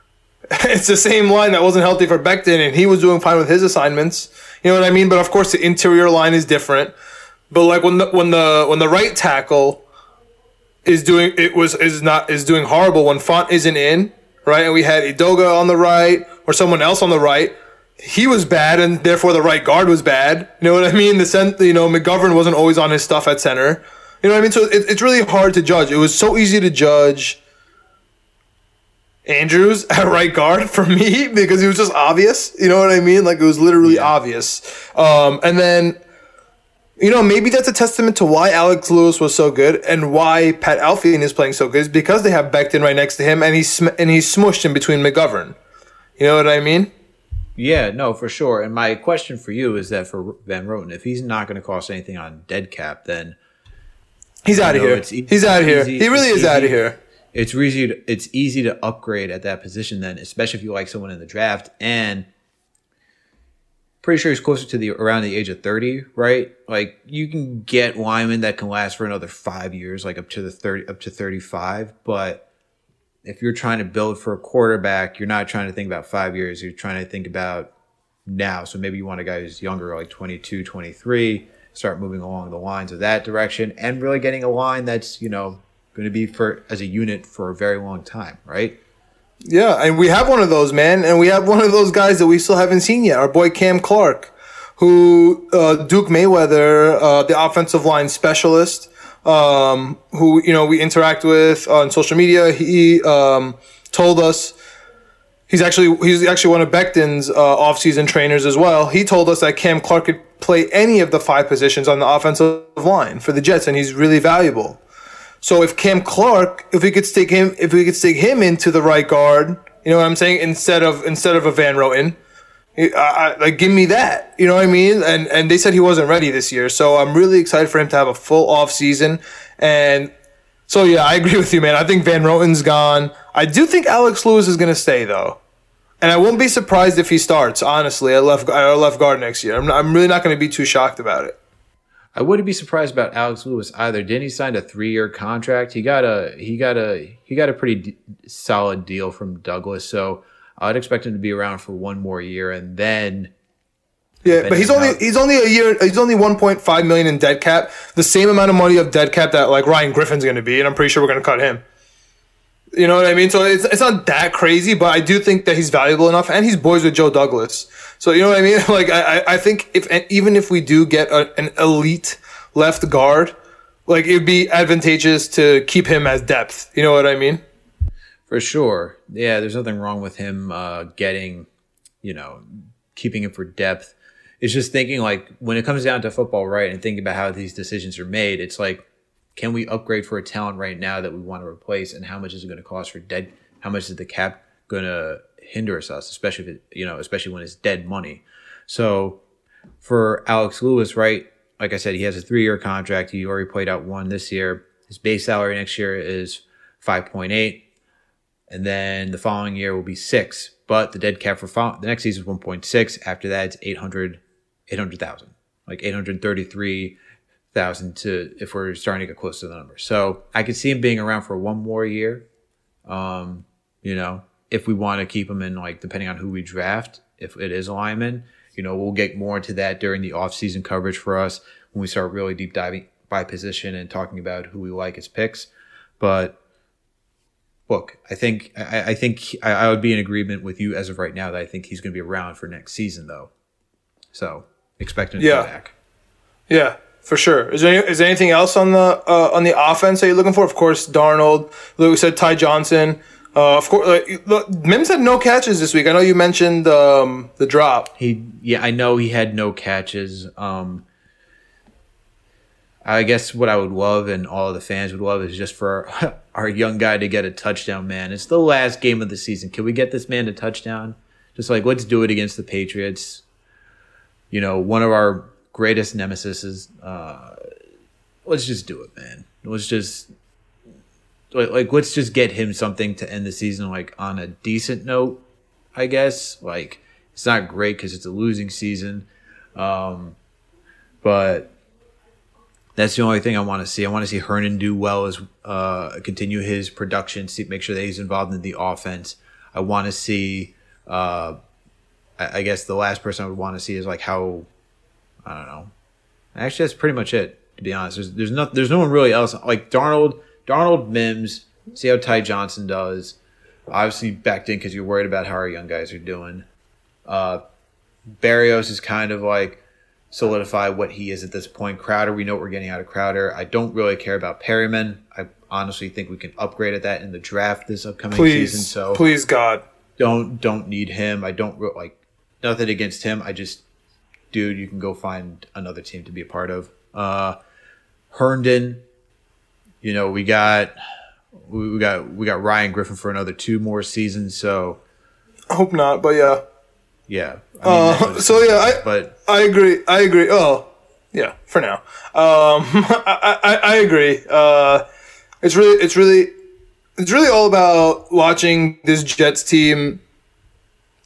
it's the same line that wasn't healthy for Becton, and he was doing fine with his assignments. You know what I mean? But of course, the interior line is different. But like when the when the when the right tackle is doing it was is not is doing horrible when Fant isn't in right, and we had Edoga on the right or someone else on the right he was bad and therefore the right guard was bad. You know what I mean? The cent, you know, McGovern wasn't always on his stuff at center. You know what I mean? So it, it's really hard to judge. It was so easy to judge Andrews at right guard for me because it was just obvious. You know what I mean? Like it was literally yeah. obvious. Um, and then, you know, maybe that's a testament to why Alex Lewis was so good and why Pat Elflein is playing so good is because they have Becton right next to him and he's sm- and he's smushed in between McGovern. You know what I mean? Yeah, no, for sure. And my question for you is that for Van Roten, if he's not going to cost anything on dead cap, then he's out of here. Easy, he's out of here. He really is out of here. It's easy. To, it's easy to upgrade at that position then, especially if you like someone in the draft. And pretty sure he's closer to the around the age of thirty, right? Like you can get Wyman that can last for another five years, like up to the thirty, up to thirty-five, but if you're trying to build for a quarterback, you're not trying to think about five years. You're trying to think about now. So maybe you want a guy who's younger, like 22, 23, start moving along the lines of that direction and really getting a line that's, you know, going to be for as a unit for a very long time, right? Yeah, and we have one of those, man, and we have one of those guys that we still haven't seen yet. Our boy Cam Clark, who uh, Duke Manyweather, uh, the offensive line specialist, um, who you know we interact with on social media. He um, told us he's actually he's actually one of Becton's uh, offseason trainers as well. He told us that Cam Clark could play any of the five positions on the offensive line for the Jets, and he's really valuable. So if Cam Clark, if we could stick him, if we could stick him into the right guard, you know what I'm saying, instead of instead of a Van Roten, I, I, like give me that. You know what i mean? And and they said he wasn't ready this year. So i'm really excited for him to have a full off season. And so yeah i agree with you man. I think van roten's gone. I do think alex lewis is going to stay though. And i won't be surprised if he starts honestly at left, at left guard next year. I'm, I'm really not going to be too shocked about it. I wouldn't be surprised about Alex Lewis either. Didn't he sign a three-year contract? He got a he got a he got a pretty d- solid deal from Douglas. So I'd expect him to be around for one more year, and then. Yeah, but he's only out. he's only a year. He's only 1.5 million in dead cap, the same amount of money of dead cap that like Ryan Griffin's going to be, and I'm pretty sure we're going to cut him. You know what I mean? So it's it's not that crazy, but I do think that he's valuable enough, and he's boys with Joe Douglas. So you know what I mean? Like I I think if even if we do get a, an elite left guard, like it'd be advantageous to keep him as depth. You know what I mean? For sure. Yeah, there's nothing wrong with him uh, getting, you know, keeping it for depth. it's just thinking like when it comes down to football, right, and thinking about how these decisions are made, it's like, can we upgrade for a talent right now that we want to replace, and how much is it going to cost for dead? How much is the cap going to hinder us, especially if it, you know, especially when it's dead money. So for Alex Lewis, right? Like I said, he has a three year contract. He already played out one this year. His base salary next year is 5.8. And then the following year will be six. But the dead cap for fo- the next season is 1.6. After that, it's 800, 800,000, like 833,000 to if we're starting to get close to the number. So I could see him being around for one more year. Um, you know, if we want to keep him in, like depending on who we draft, if it is a lineman, you know, we'll get more into that during the off-season coverage for us when we start really deep diving by position and talking about who we like as picks. But look, I think I, I think I, I would be in agreement with you as of right now that I think he's going to be around for next season, though. So expect him to Yeah. come back. Yeah, for sure. Is there, any, is there anything else on the uh, on the offense that you're looking for? Of course, Darnold. Like we said, Ty Johnson. Uh, of course, like, look, Mims had no catches this week. I know you mentioned um, the drop. He, yeah, I know he had no catches. Um, I guess what I would love and all the fans would love is just for our young guy to get a touchdown, man. It's the last game of the season. Can we get this man to touchdown? Just like, let's do it against the Patriots. You know, one of our greatest nemesis is, uh, let's just do it, man. Let's just, like, like, let's just get him something to end the season, like, on a decent note, I guess. Like, it's not great because it's a losing season. Um, but that's the only thing I want to see. I want to see Herndon do well as uh, continue his production, see make sure that he's involved in the offense. I want to see. Uh, I, I guess the last person I would want to see is like how. I don't know. Actually, that's pretty much it. To be honest, there's there's no there's no one really else like Darnold, Darnold Mims. See how Ty Johnson does. Obviously Becton because you're worried about how our young guys are doing. Uh, Berrios is kind of like solidify what he is at this point. Crowder, we know what we're getting out of Crowder. I don't really care about Perine. I honestly think we can upgrade at that in the draft this upcoming Please, season. So please, God. don't don't need him. I don't re- like nothing against him. I just dude, you can go find another team to be a part of. Uh Herndon, you know, we got we we got we got Ryan Griffin for another two more seasons, so I hope not, but yeah. yeah. I Uh, so yeah, I but I agree. I agree. Oh, yeah. For now, um, I, I I agree. Uh, it's really it's really it's really all about watching this Jets team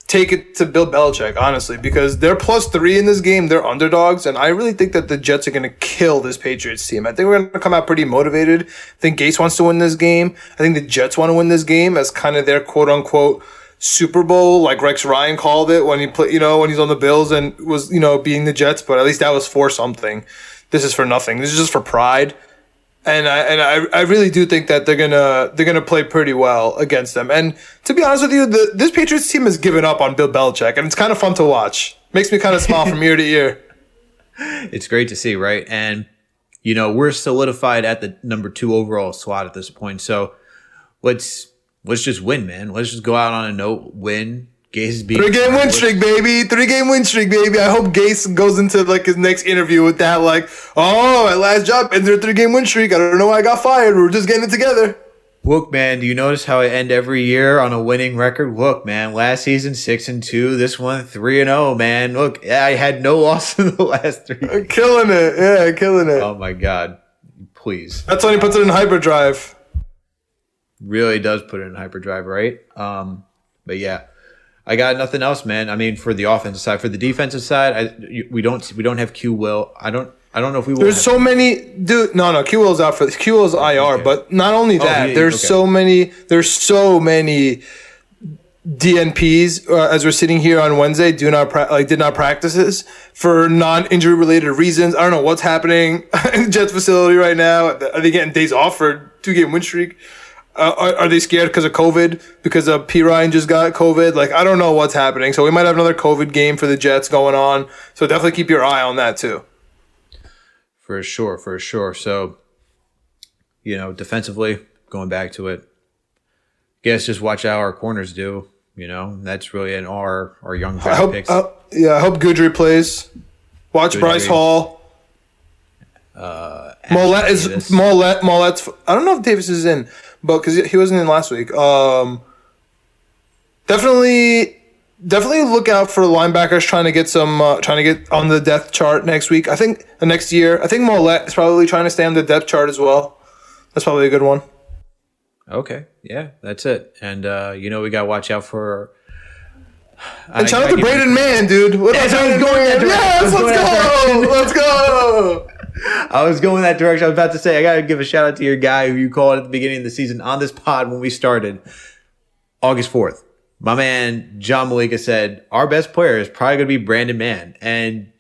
take it to Bill Belichick, honestly, because they're plus three in this game. They're underdogs, and I really think that the Jets are going to kill this Patriots team. I think we're going to come out pretty motivated. I think Gase wants to win this game. I think the Jets want to win this game as kind of their quote unquote Super Bowl, like Rex Ryan called it when he played, you know, when he's on the Bills and was, you know, being the Jets, but at least that was for something. This is for nothing. This is just for pride and I and I, I really do think that they're gonna they're gonna play pretty well against them. And to be honest with you, the, this Patriots team has given up on Bill Belichick, and it's kind of fun to watch. Makes me kind of smile from ear to ear. it's great to see, right? And you know, we're solidified at the number two overall slot at this point. So let's let's just win, man. Let's just go out on a note, win. Gase is being Three game win streak, baby. Three game win streak, baby. I hope Gase goes into like his next interview with that, like, oh, my last job ended a three game win streak. I don't know why I got fired. We're just getting it together. Look, man, do you notice how I end every year on a winning record? Look, man, last season six and two, this one three and zero, man. Look, I had no loss in the last three. Killing it. Yeah, killing it. Oh my god, please, That's when he puts it in hyperdrive. Really does put it in hyperdrive, right? Um, but yeah, I got nothing else, man. I mean, for the offensive side, for the defensive side, I we don't we don't have Q Will. I don't I don't know if we will. There's so many, dude. No, no, Q Will's out for Q Will's IR. okay. But not only that, he- there's okay. so many. There's so many DNPs uh, as we're sitting here on Wednesday. Do not pra- like did not practices for non-injury related reasons. I don't know what's happening in the Jets facility right now. Are they getting days off for two game win streak? Uh, are, are they scared because of COVID? Because uh, P Ryan just got COVID. Like I don't know what's happening. So we might have another COVID game for the Jets going on. So definitely keep your eye on that too. For sure, for sure. So, you know, defensively, going back to it, guess just watch how our corners do. You know, that's really in our our young I hope. picks. Uh, Yeah, I hope Guidry plays. Watch Guidry. Bryce Hall. Uh, Maulet is Davis. Maulet. Maulet's. I don't know if Davis is in, but because he wasn't in last week. Um, definitely, definitely look out for linebackers trying to get some, uh, trying to get on the depth chart next week. I think the next year. I think Maulet is probably trying to stay on the depth chart as well. That's probably a good one. Okay, yeah, that's it. And uh, you know we gotta watch out for. And shout out to Braden Mann, dude. What Yes, about I was Braden going that Mann? direction. I Yes, let's go. Let's go. I was going that direction. I was about to say I gotta give a shout out to your guy who you called at the beginning of the season on this pod when we started, August fourth. My man John Malika said our best player is probably gonna be Brandon Mann, and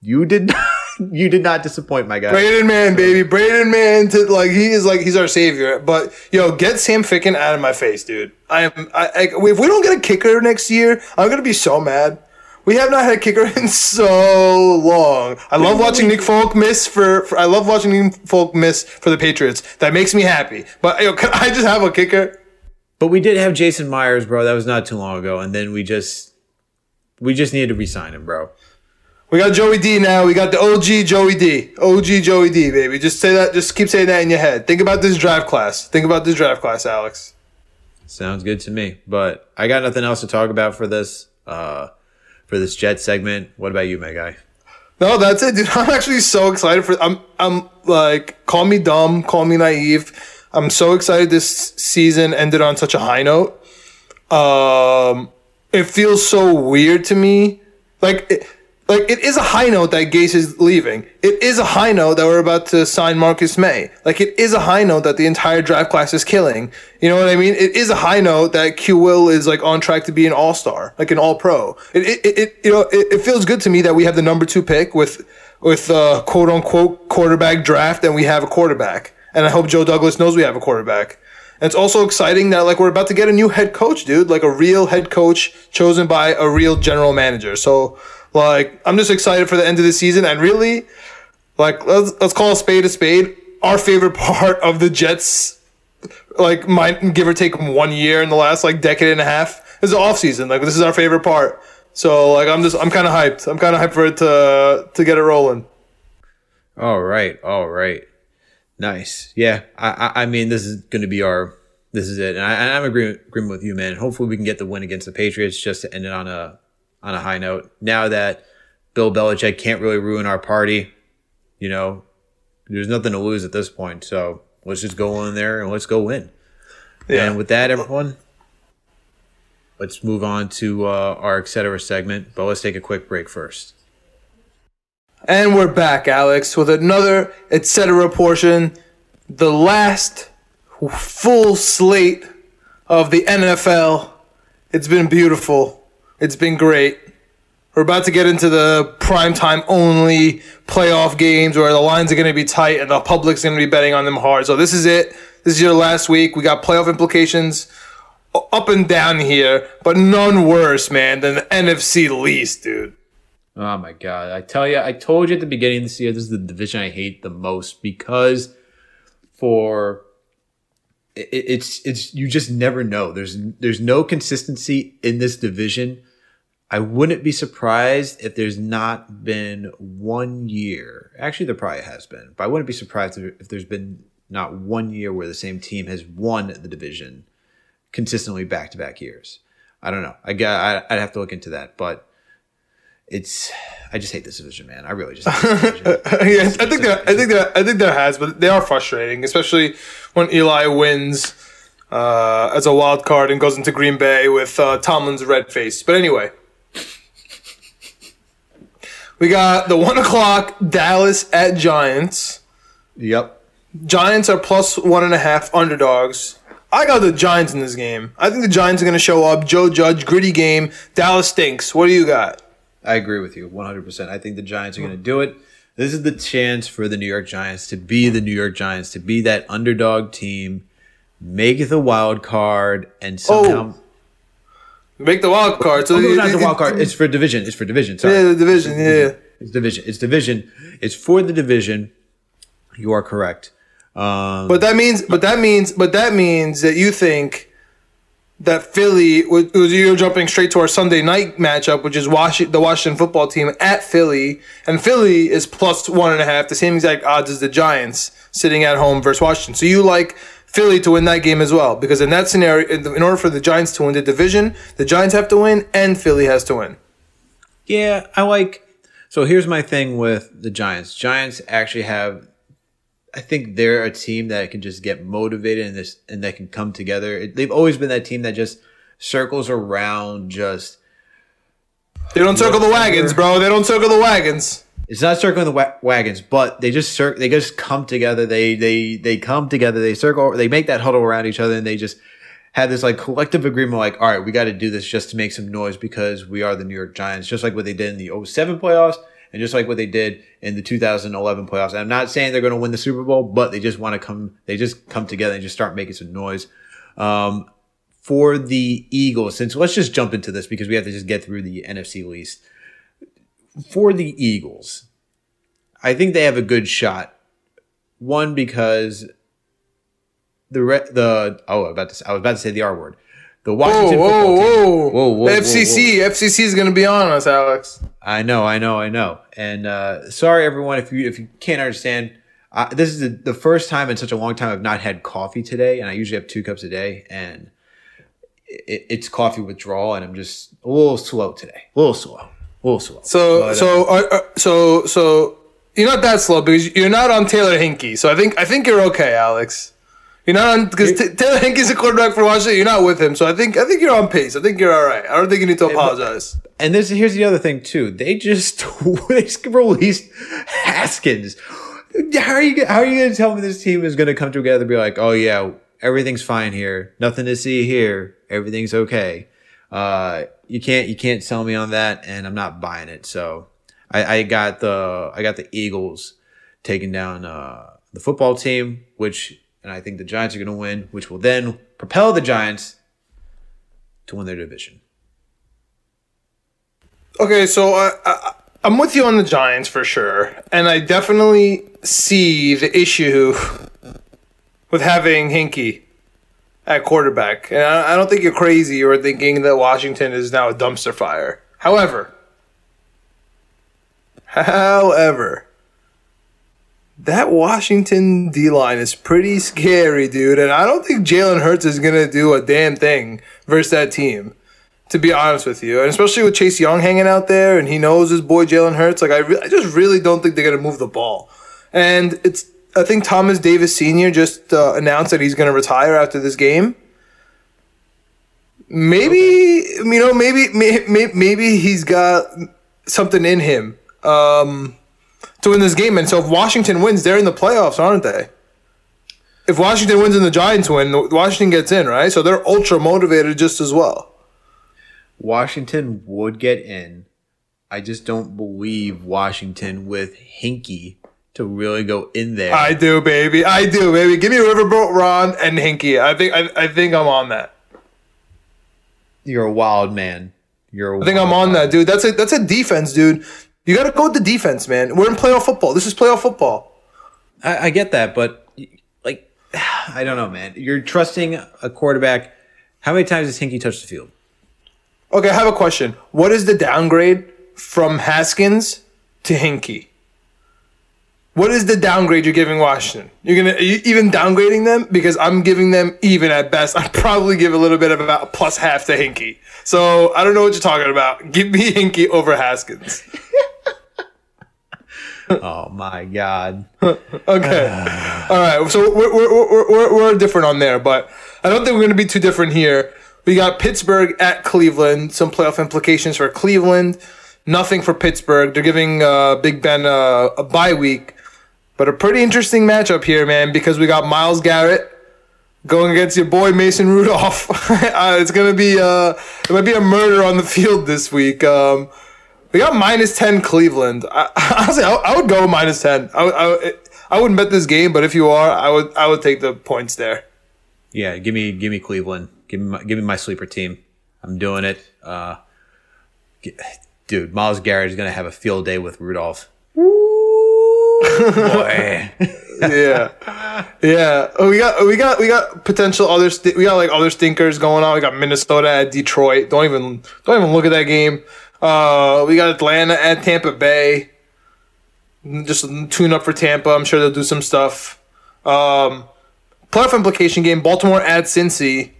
you did not, you did not disappoint, my guy. Braden Mann, baby. Braden Mann to like he is like he's our savior. But yo, get Sam Ficken out of my face, dude. I am I, I if we don't get a kicker next year, I'm gonna be so mad. We have not had a kicker in so long. I love watching Nick Folk miss for, for I love watching Nick Folk miss for the Patriots. That makes me happy. But yo, can I just have a kicker? But we did have Jason Myers, bro. That was not too long ago, and then we just we just needed to re-sign him, bro. We got Joey D now. We got the OG Joey D. OG Joey D, baby. Just say that. Just keep saying that in your head. Think about this draft class. Think about this draft class, Alex. Sounds good to me. But I got nothing else to talk about for this uh for this Jet segment. What about you, my guy? No, that's it, dude. I'm actually so excited for. I'm. I'm like, call me dumb, call me naive. I'm so excited this season ended on such a high note. Um, it feels so weird to me. Like, it, like it is a high note that Gase is leaving. It is a high note that we're about to sign Marcus Maye. Like, it is a high note that the entire draft class is killing. You know what I mean? It is a high note that Q Will is like on track to be an All Star, like an All Pro. It, it, it, you know, it, it feels good to me that we have the number two pick with with uh, quote unquote quarterback draft, and we have a quarterback. And I hope Joe Douglas knows we have a quarterback. And it's also exciting that like we're about to get a new head coach, dude, like a real head coach chosen by a real general manager. So like I'm just excited for the end of the season and really like let's let's call a spade a spade. Our favorite part of the Jets like might give or take one year in the last like decade and a half is the off season. Like this is our favorite part. So like I'm just I'm kind of hyped. I'm kind of hyped for it to to get it rolling. All right, all right, nice. Yeah, I, I, I mean, this is going to be our, this is it, and, I, I'm agreeing, agreeing with you, man. Hopefully, we can get the win against the Patriots just to end it on a, on a high note. Now that Bill Belichick can't really ruin our party, you know, there's nothing to lose at this point. So let's just go in there and let's go win. Yeah. And with that, everyone, let's move on to uh, our et cetera segment. But let's take a quick break first. And we're back, Alex, with another etc. portion, the last full slate of the NFL. It's been beautiful. It's been great. We're about to get into the primetime only playoff games where the lines are going to be tight and the public's going to be betting on them hard. So this is it. This is your last week. We got playoff implications up and down here, but none worse, man, than the NFC least, dude. Oh my god! I tell you, I told you at the beginning of this year, this is the division I hate the most because for it, it's it's you just never know. There's there's no consistency in this division. I wouldn't be surprised if there's not been one year. Actually, there probably has been, but I wouldn't be surprised if if there's been not one year where the same team has won the division consistently back to back years. I don't know. I got. I'd have to look into that, but it's I just hate this division, man. I really just hate this division. yeah, I think there, I think there, I think there has, but they are frustrating, especially when Eli wins uh, as a wild card and goes into Green Bay with uh, Tomlin's red face. But anyway, we got the one o'clock Dallas at Giants. Yep. Giants are plus one and a half underdogs. I got the Giants in this game. I think the Giants are going to show up. Joe Judge, gritty game. Dallas stinks. What do you got? I agree with you 100%. I think the Giants are going to do it. This is the chance for the New York Giants to be the New York Giants, to be that underdog team, make the wild card, and somehow. Make the wild card. So Oh, no, not the wild card. It's for division. It's for division. Sorry. Yeah, the division. Yeah. It's division. It's division. It's for the division. You are correct. Um, But that means, but that means, but that means that you think that Philly was, you're jumping straight to our Sunday night matchup, which is Washington, the Washington football team at Philly, and Philly is plus one and a half, the same exact odds as the Giants sitting at home versus Washington. So you like Philly to win that game as well, because in that scenario, in order for the Giants to win the division, the Giants have to win and Philly has to win. Yeah, I like. So here's my thing with the Giants. Giants actually have. I think they're a team that can just get motivated and this and that can come together. They've always been that team that just circles around. Just They don't circle the wagons, bro. They don't circle the wagons. it's not circling the wa- wagons, but they just cir- they just come together. They they they come together. They circle. They make that huddle around each other, and they just have this like collective agreement. Like, all right, we got to do this just to make some noise because we are the New York Giants. Just like what they did in the 07 playoffs, and just like what they did in the 2011 playoffs. I'm not saying they're going to win the Super Bowl, but they just want to come. They just come together and just start making some noise. Um, for the Eagles, since let's just jump into this because we have to just get through the NFC least for the Eagles, I think they have a good shot. One because the re- the oh, about to I was about to say the R word. The Whoa, Washington whoa, football team. whoa, Whoa, whoa, whoa, FCC, FCC is going to be on us, Alex. I know, I know, I know. And uh, sorry, everyone, if you if you can't understand. Uh, this is the, the first time in such a long time I've not had coffee today, and I usually have two cups a day, and it, it's coffee withdrawal, and I'm just a little slow today, a little slow, a little slow. So, But, uh, so, uh, uh, so, so you're not that slow because you're not on Taylor Heinicke. So I think I think you're okay, Alex. You're not on because T- Taylor Heinicke's a quarterback for Washington. You're not with him, so I think I think you're on pace. I think you're all right. I don't think you need to apologize. And this here's the other thing too. They just they just released Haskins. How are you how are you gonna tell me this team is gonna come together and be like, oh yeah, everything's fine here, nothing to see here, everything's okay. Uh, you can't you can't sell me on that, and I'm not buying it. So I, I got the I got the Eagles taking down uh, the football team, which and I think the Giants are gonna win, which will then propel the Giants to win their division. Okay, so I, I, I'm with you on the Giants for sure, and I definitely see the issue with having Heinicke at quarterback. And I don't think you're crazy or thinking that Washington is now a dumpster fire. However, however, that Washington D line is pretty scary, dude. And I don't think Jalen Hurts is gonna do a damn thing versus that team to be honest with you, and especially with Chase Young hanging out there, and he knows his boy Jalen Hurts. Like I, re- I just really don't think they're gonna move the ball. And it's, I think Thomas Davis Sr. just uh, announced that he's gonna retire after this game. Maybe you know, maybe may, may, maybe he's got something in him um, to win this game. And so if Washington wins, they're in the playoffs, aren't they? If Washington wins and the Giants win, Washington gets in, right? So they're ultra motivated just as well. Washington would get in. I just don't believe Washington with Heinicke to really go in there. I do, baby. I do, baby. Give me Riverboat Ron and Heinicke. I think I, I think I'm on that. You're a wild man. You're. A I think I'm on that, dude. That's a that's a defense, dude. You got to go with the defense, man. We're in playoff football. This is playoff football. I, I get that, but like, I don't know, man. You're trusting a quarterback. How many times has Heinicke touched the field? Okay, I have a question. What is the downgrade from Haskins to Heinicke? What is the downgrade you're giving Washington? You're gonna are you even downgrading them because I'm giving them even at best. I'd probably give a little bit of about plus half to Heinicke. So I don't know what you're talking about. Give me Heinicke over Haskins. Oh my god. Okay. All right. So we're, we're, we're, we're, different on there, but I don't think we're going to be too different here. We got Pittsburgh at Cleveland. Some playoff implications for Cleveland. Nothing for Pittsburgh. They're giving uh, Big Ben uh, a bye week. But a pretty interesting matchup here, man, because we got Myles Garrett going against your boy Mason Rudolph. uh, it's to be, uh, it might be a murder on the field this week. Um, we got minus 10 Cleveland. I, honestly, I, I would go minus 10. I, I, I wouldn't bet this game, but if you are, I would I would take the points there. Yeah, give me give me Cleveland. Give me my, give me my sleeper team. I'm doing it. Uh, g- dude, Myles Garrett is gonna have a field day with Rudolph. Boy. yeah, yeah. Oh, we got we got we got potential other st- we got like other stinkers going on. We got Minnesota at Detroit. Don't even don't even look at that game. Uh, we got Atlanta at Tampa Bay. Just tune up for Tampa. I'm sure they'll do some stuff. Um, playoff implication game: Baltimore at Cincy.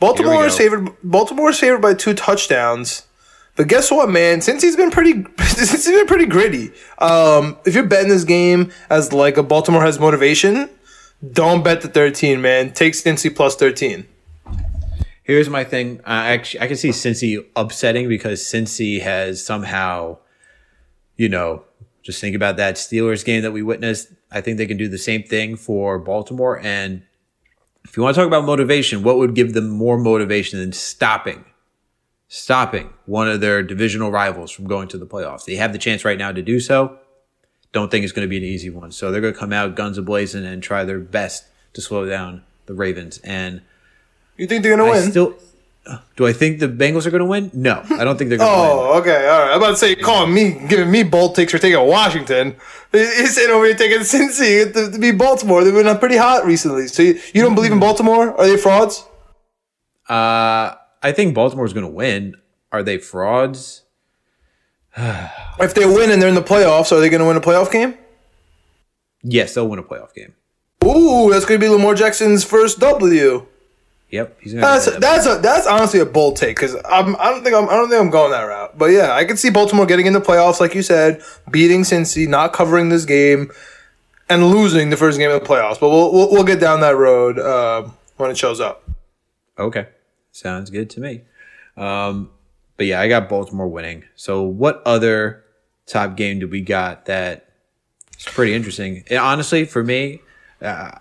Baltimore is favored. Baltimore is favored by two touchdowns. But guess what, man? Cincy's been pretty, since he's been pretty gritty. Um, if you're betting this game as like a Baltimore has motivation, don't bet the 13, man. Take Cincy plus 13. Here's my thing. I actually I can see Cincy upsetting because Cincy has somehow, you know, just think about that Steelers game that we witnessed. I think they can do the same thing for Baltimore. And if you want to talk about motivation, what would give them more motivation than stopping, stopping one of their divisional rivals from going to the playoffs? They have the chance right now to do so. Don't think it's going to be an easy one. So they're going to come out guns a blazing and try their best to slow down the Ravens. And You think they're gonna I win? still do I think the Bengals are going to win? No, I don't think they're going to win. oh, okay, all right. I'm about to say, calling me, giving me bold takes for taking Washington. He's sitting over here taking Cincy to, to be Baltimore. They've been pretty hot recently. So you, you don't believe in Baltimore? Are they frauds? Uh, I think Baltimore's going to win. Are they frauds? If they win and they're in the playoffs, are they going to win a playoff game? Yes, they'll win a playoff game. Ooh, that's going to be Lamar Jackson's first W. Yep, he's going That's that's a, that's honestly a bold take because I'm I don't think I'm I don't think I'm going that route. But yeah, I can see Baltimore getting in the playoffs, like you said, beating Cincy, not covering this game, and losing the first game of the playoffs. But we'll we'll, we'll get down that road uh, when it shows up. Okay, sounds good to me. Um, but yeah, I got Baltimore winning. So what other top game do we got that is pretty interesting? Honestly, for me, uh,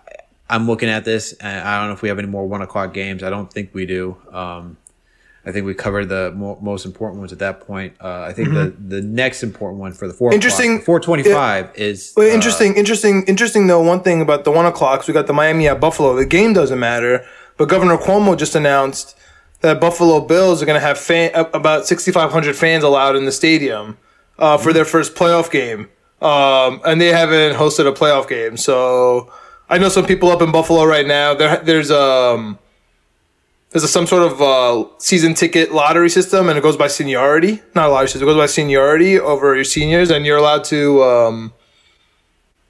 I'm looking at this, and I don't know if we have any more one o'clock games. I don't think we do. Um, I think we covered the mo- most important ones at that point. Uh, I think the the next important one for the four Interesting- four twenty five is Well, uh, interesting, interesting, interesting though. One thing about the one o'clocks, we got the Miami at Buffalo. The game doesn't matter, but Governor Cuomo just announced that Buffalo Bills are going to have fan, uh, about 6,500 fans allowed in the stadium uh, for their first playoff game, um, and they haven't hosted a playoff game. So I know some people up in Buffalo right now. There, there's um, there's a, some sort of uh, season ticket lottery system, and it goes by seniority. Not a lottery system; it goes by seniority over your seniors, and you're allowed to. Um,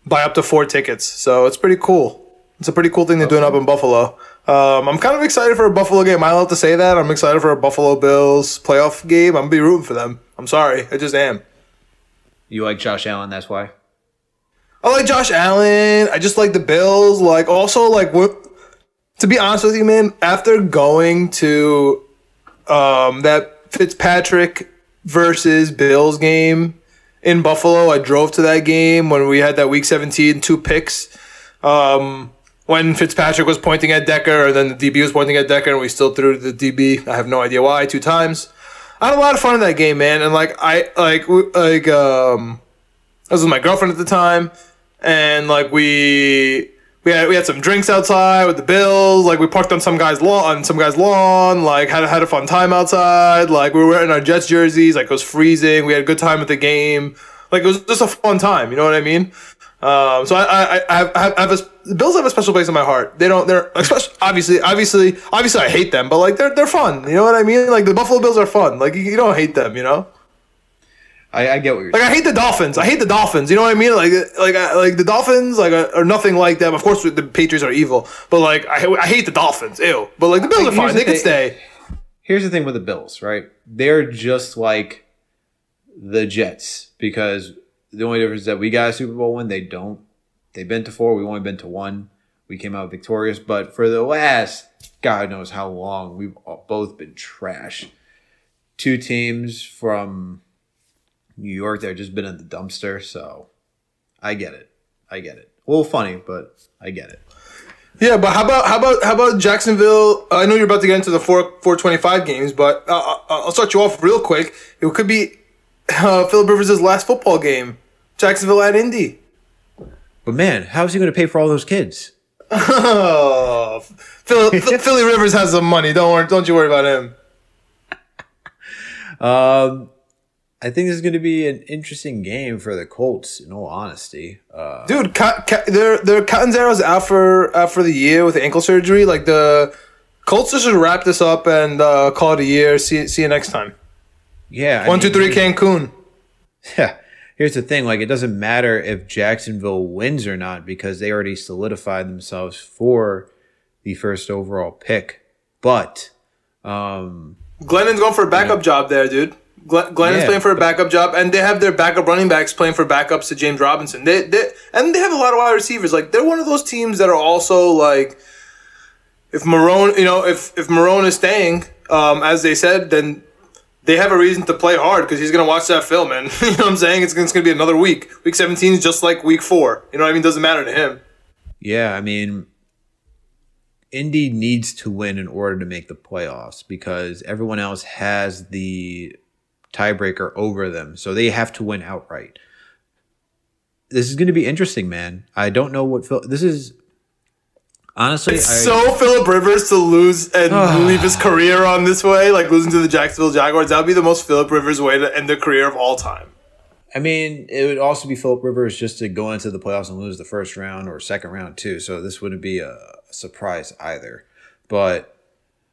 buy up to four tickets. So it's pretty cool. It's a pretty cool thing they're doing up in Buffalo. Um, I'm kind of excited for a Buffalo game. Am I allowed to say that? I'm excited for a Buffalo Bills playoff game. I'm gonna be rooting for them. I'm sorry, I just am. you like Josh Allen. That's why. I like Josh Allen. I just like the Bills. Like also like what. To be honest with you, man, after going to um, that Fitzpatrick versus Bills game in Buffalo, I drove to that game when we had that Week 17 two picks. Um, when Fitzpatrick was pointing at Decker, and then the DB was pointing at Decker, and we still threw to the DB. I have no idea why. Two times. I had a lot of fun in that game, man. And like I like like um, I was with my girlfriend at the time, and like we we had we had some drinks outside with the Bills. Like we parked on some guy's lawn, on some guy's lawn. Like had had a fun time outside. Like we were wearing our Jets jerseys. Like it was freezing. We had a good time at the game. Like it was just a fun time. You know what I mean? Um, so I I, I have, I have, a, Bills have a special place in my heart. They don't. They're especially obviously obviously obviously I hate them, but like they're they're fun. You know what I mean? Like the Buffalo Bills are fun. Like you, you don't hate them. You know. I, I get what you're Like I hate the Dolphins. I hate the Dolphins. You know what I mean? Like like uh, like the Dolphins like are, are nothing like them. Of course, the Patriots are evil, but like I, I hate the Dolphins. Ew. But like the Bills are fine. the They can stay. here's the thing with the Bills, right? They're just like the Jets because the only difference is that we got a Super Bowl win, they don't. They've been to four, we've only been to one. We came out victorious, but for the last God knows how long, we've both been trash. Two teams from New York that have just been in the dumpster, so I get it. I get it. A little funny, but I get it. Yeah, but how about how about how about Jacksonville? I know you're about to get into the four four twenty five games, but uh, uh, I'll start you off real quick. It could be uh, Philip Rivers' last football game. Jacksonville at Indy. But man, how's he going to pay for all those kids? Oh, Philly, Philly Rivers has some money. Don't worry. Don't you worry about him. Um, I think this is going to be an interesting game for the Colts. In all honesty, uh, Dude, Ca- Ca- their their Catanzaro's out for out for the year with ankle surgery. Like the Colts just should wrap this up and uh, call it a year. See see you next time. yeah, I One, two, three, Cancun. Yeah. Here's the thing: like, it doesn't matter if Jacksonville wins or not because they already solidified themselves for the first overall pick. But, um, Glennon's going for a backup job there, dude. Glenn, Glennon's Yeah. playing for a backup job, and they have their backup running backs playing for backups to James Robinson. They, they and they have a lot of wide receivers. Like they're one of those teams that are also like, if Marrone, you know, if if Marrone is staying, um, as they said, then they have a reason to play hard because he's gonna watch that film, and you know what I'm saying. It's, it's gonna be another week. Week 17 is just like week four. You know what I mean? Doesn't matter to him. yeah, I mean, Indy needs to win in order to make the playoffs because everyone else has the tiebreaker over them. So they have to win outright. This is going to be interesting, man. I don't know what Phil. This is honestly. It's I- so Philip Rivers to lose and ah. leave his career on this way, like losing to the Jacksonville Jaguars. That would be the most Philip Rivers way to end the career of all time. I mean, it would also be Philip Rivers just to go into the playoffs and lose the first round or second round too. So this wouldn't be a surprise either. But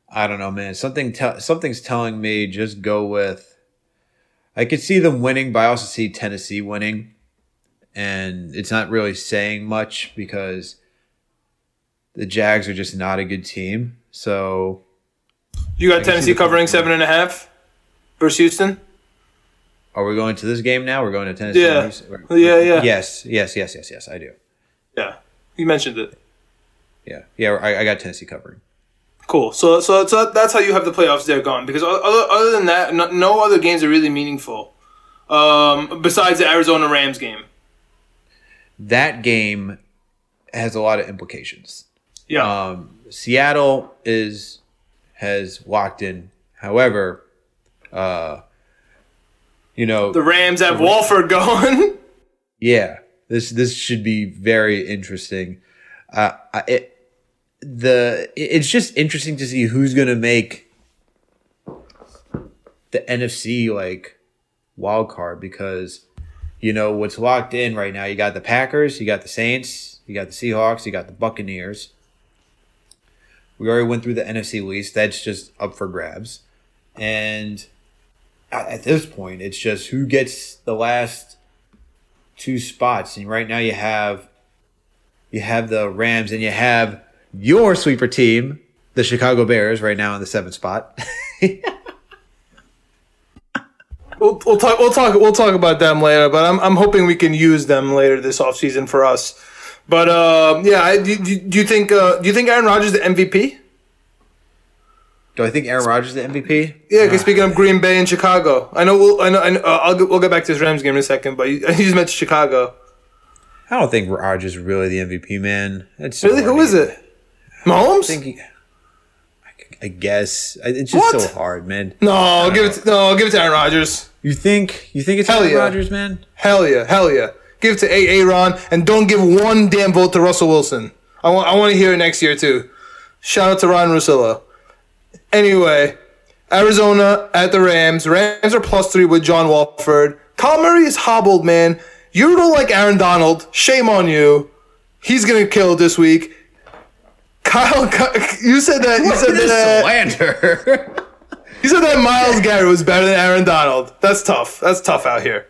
I don't know, man. Something te- something's telling me just go with. I could see them winning, but I also see Tennessee winning, and it's not really saying much because the Jags are just not a good team. So You got Tennessee covering seven and a half versus Houston. are we going to this game now? We're going to Tennessee. Yeah. Yeah, yeah. Yes, yes, yes, yes, yes. I do. Yeah, you mentioned it. Yeah, yeah. I, I got Tennessee covering. Cool. So, so, so that's how you have the playoffs there gone. Because other, other than that, no, no other games are really meaningful. Um, besides the Arizona Rams game. that game has a lot of implications. Yeah. Um, Seattle is has locked in. However, uh, you know, the Rams have Wolford going. yeah, this this should be very interesting. Uh, I- it, the it's just interesting to see who's gonna make the NFC like wild card because you know what's locked in right now. You got the Packers, you got the Saints, you got the Seahawks, you got the Buccaneers. We already went through the NFC least. That's just up for grabs, and at this point, it's just who gets the last two spots. And right now, you have you have the Rams, and you have your sweeper team, the Chicago Bears, right now in the seventh spot. We'll, we'll talk. We'll talk. We'll talk about them later. But I'm, I'm hoping we can use them later this offseason for us. But uh, yeah, I, do, do you think uh, do you think Aaron Rodgers is the MVP? Do I think Aaron Rodgers is the MVP? Yeah, because speaking of Green Bay and Chicago, I know we'll I know, I know uh, I'll get, we'll get back to this Rams game in a second. But you, you just mentioned Chicago. I don't think Rodgers is really the MVP, man. It's Really, who is it? Mahomes? I think. he- I- I guess it's just What? so hard, man. no, I'll give it. To, no, give it to Aaron Rodgers. You think you think it's Hell Aaron yeah. Rodgers, man? Hell yeah, hell yeah. Give it to A. Aaron, and don't give one damn vote to Russell Wilson. I want I want to hear it next year too. Shout out to Ron Russillo. Anyway, Arizona at the Rams. Rams are plus three with John Wolford. Kyler Murray is hobbled, man. You don't like Aaron Donald. Shame on you. He's gonna kill this week. Kyle, you said that. You said This that. Uh, slander. You said that Myles Garrett was better than Aaron Donald. That's tough. That's tough out here.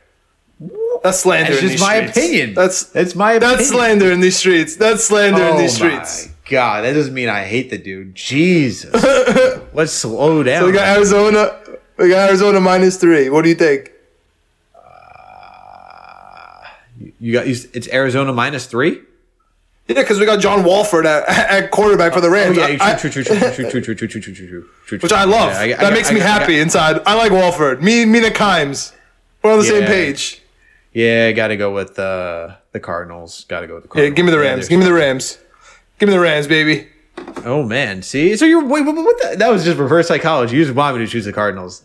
That's slander. That's in just these my streets. opinion. That's That's my opinion. that's slander in these streets. That's slander in Oh these my streets. god, that doesn't mean I hate the dude. Jesus, let's slow down. So we got Arizona. We got Arizona minus three. What do you think? Uh, you got it's Arizona minus three. Yeah, because we got John Wolford at, at quarterback for the Oh Rams. yeah, I- true, true, true, true, true, true, true, true, true, true, true, which I love. Yeah, I- I that got- makes I me I happy inside. I like Wolford. Me, me, and Kimes. We're on the same page. Yeah, got to go with uh, the Cardinals. Got to go with the Yeah, Cardinals. give me the Rams. they're- give me the Rams. Give me the Rams, baby. Oh man, see, so you're wait, what, what the, that was just reverse psychology. You just want me to choose the Cardinals.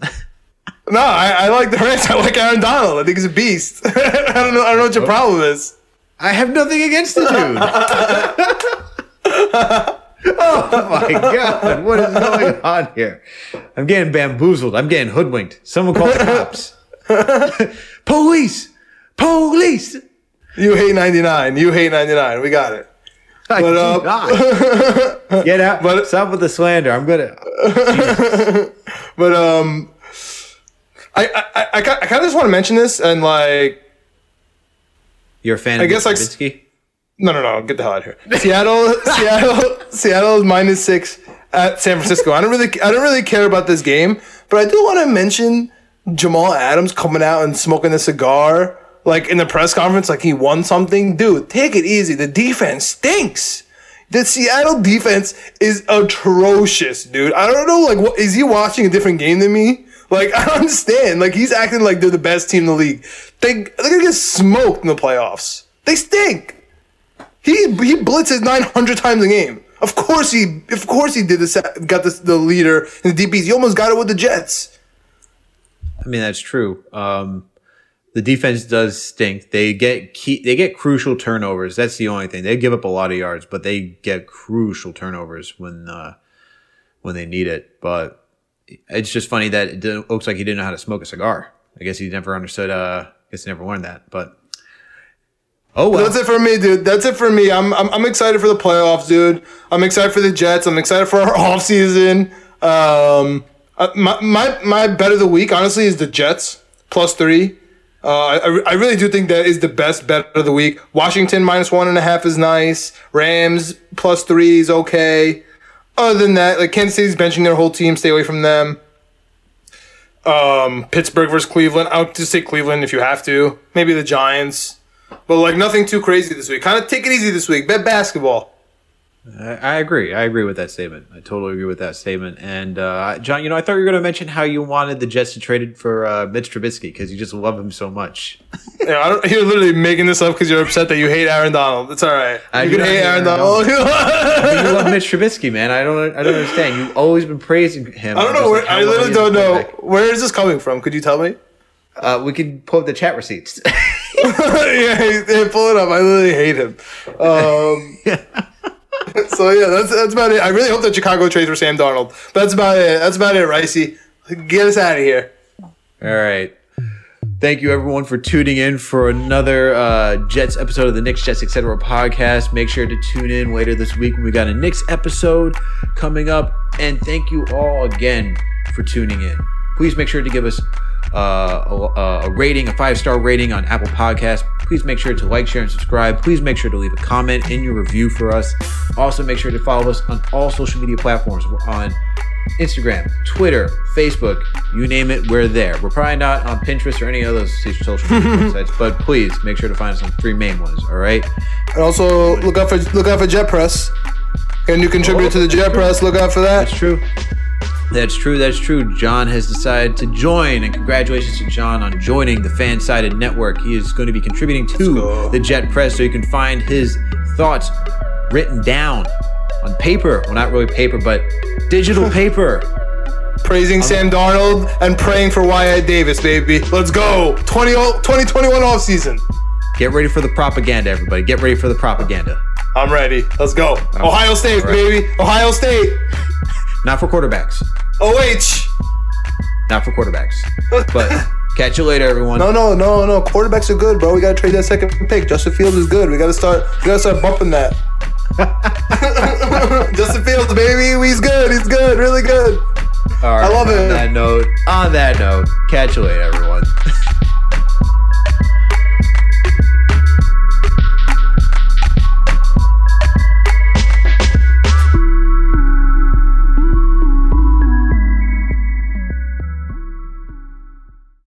No, I, I like the Rams. I like Aaron Donald. I think he's a beast. I don't know. I don't know what your problem is. I have nothing against the dude. oh my god, what is going on here? I'm getting bamboozled. I'm getting hoodwinked. Someone call the cops. police, police. You hate 99. You hate 99. We got it. I But, do uh, not. Get out. but- Stop with the slander. I'm gonna. But um, I I I, I kind of just want to mention this and like You're a fan. I of guess, like, Trubisky? no no no get the hell out of here. Seattle Seattle Seattle is minus six at San Francisco. I don't really I don't really care about this game, but I do want to mention Jamal Adams coming out and smoking a cigar like in the press conference like he won something. Dude, take it easy. The defense stinks. The Seattle defense is atrocious, dude. I don't know, like, what is he watching a different game than me? Like, I don't understand. Like, he's acting like they're the best team in the league. They they're gonna get smoked in the playoffs. They stink. He he blitzes nine hundred times a game. Of course he, of course he did this. Got this the leader in the DBs. He almost got it with the Jets. I mean, that's true. Um, the defense does stink. They get key, they get crucial turnovers. That's the only thing. They give up a lot of yards, but they get crucial turnovers when uh, when they need it. But it's just funny that it looks like he didn't know how to smoke a cigar. I guess he never understood. Uh, I guess he never learned that. But oh well. That's it for me, dude. That's it for me. I'm, I'm I'm excited for the playoffs, dude. I'm excited for the Jets. I'm excited for our offseason. Um, uh, my my my bet of the week, honestly, is the Jets plus three. Uh, I, I really do think that is the best bet of the week. Washington minus one and a half is nice. Rams plus three is okay. Other than that, like Kansas City's benching their whole team. Stay away from them. Um, Pittsburgh versus Cleveland. I'll just say Cleveland if you have to. Maybe the Giants. But like nothing too crazy this week. Kind of take it easy this week. Bet basketball. I, I agree. I agree with that statement. I totally agree with that statement. And uh, John, you know, I thought you were going to mention how you wanted the Jets to trade it for uh, Mitch Trubisky because you just love him so much. Yeah, I don't, you're literally making this up because you're upset that you hate Aaron Donald. It's all right. I you can hate hate Aaron Aaron Donald. you love Mitch Trubisky, man. I don't. I don't understand. You've always been praising him. I don't know. Where, like I literally don't know. Where is this coming from? Could you tell me? Uh, we can pull up the chat receipts. yeah, yeah, pull it up. I literally hate him. Um, so yeah, that's that's about it. I really hope that Chicago trades for Sam Darnold. That's about it. That's about it, Ricey. Get us out of here. All right. Thank you, everyone, for tuning in for another uh, Jets episode of the Knicks, Jets, etc. podcast. Make sure to tune in later this week when we got a Knicks episode coming up. And thank you all again for tuning in. Please make sure to give us uh, a, a rating, a five star rating on Apple Podcasts. Please make sure to like, share, and subscribe. Please make sure to leave a comment in your review for us. Also, make sure to follow us on all social media platforms. We're on Instagram, Twitter, Facebook, you name it, we're there. We're probably not on Pinterest or any other social media websites, but please make sure to find us on three main ones. All right. And also look out for look out for Jet Press. And you contributed to the Jet Press. Look out for that. That's true. That's true. That's true. John has decided to join, and congratulations to John on joining the FanSided Network. He is going to be contributing to the Jet Press, so you can find his thoughts written down on paper. Well, not really paper, but digital paper. Praising um, Sam Darnold and praying for Wyatt Davis, baby. Let's go. 20, 2021 offseason. Get ready for the propaganda, everybody. Get ready for the propaganda. I'm ready. Let's go. Ohio State, right. baby. Ohio State. Not for quarterbacks. OH. Not for quarterbacks. But catch you later, everyone. No, no, no, no. Quarterbacks are good, bro. We gotta trade that second pick. Justin Fields is good. We gotta start. We gotta start bumping that. Justin Fields, baby. He's good. He's good. Really good. All right. I love on it. that note, on that note, catch you later, everyone.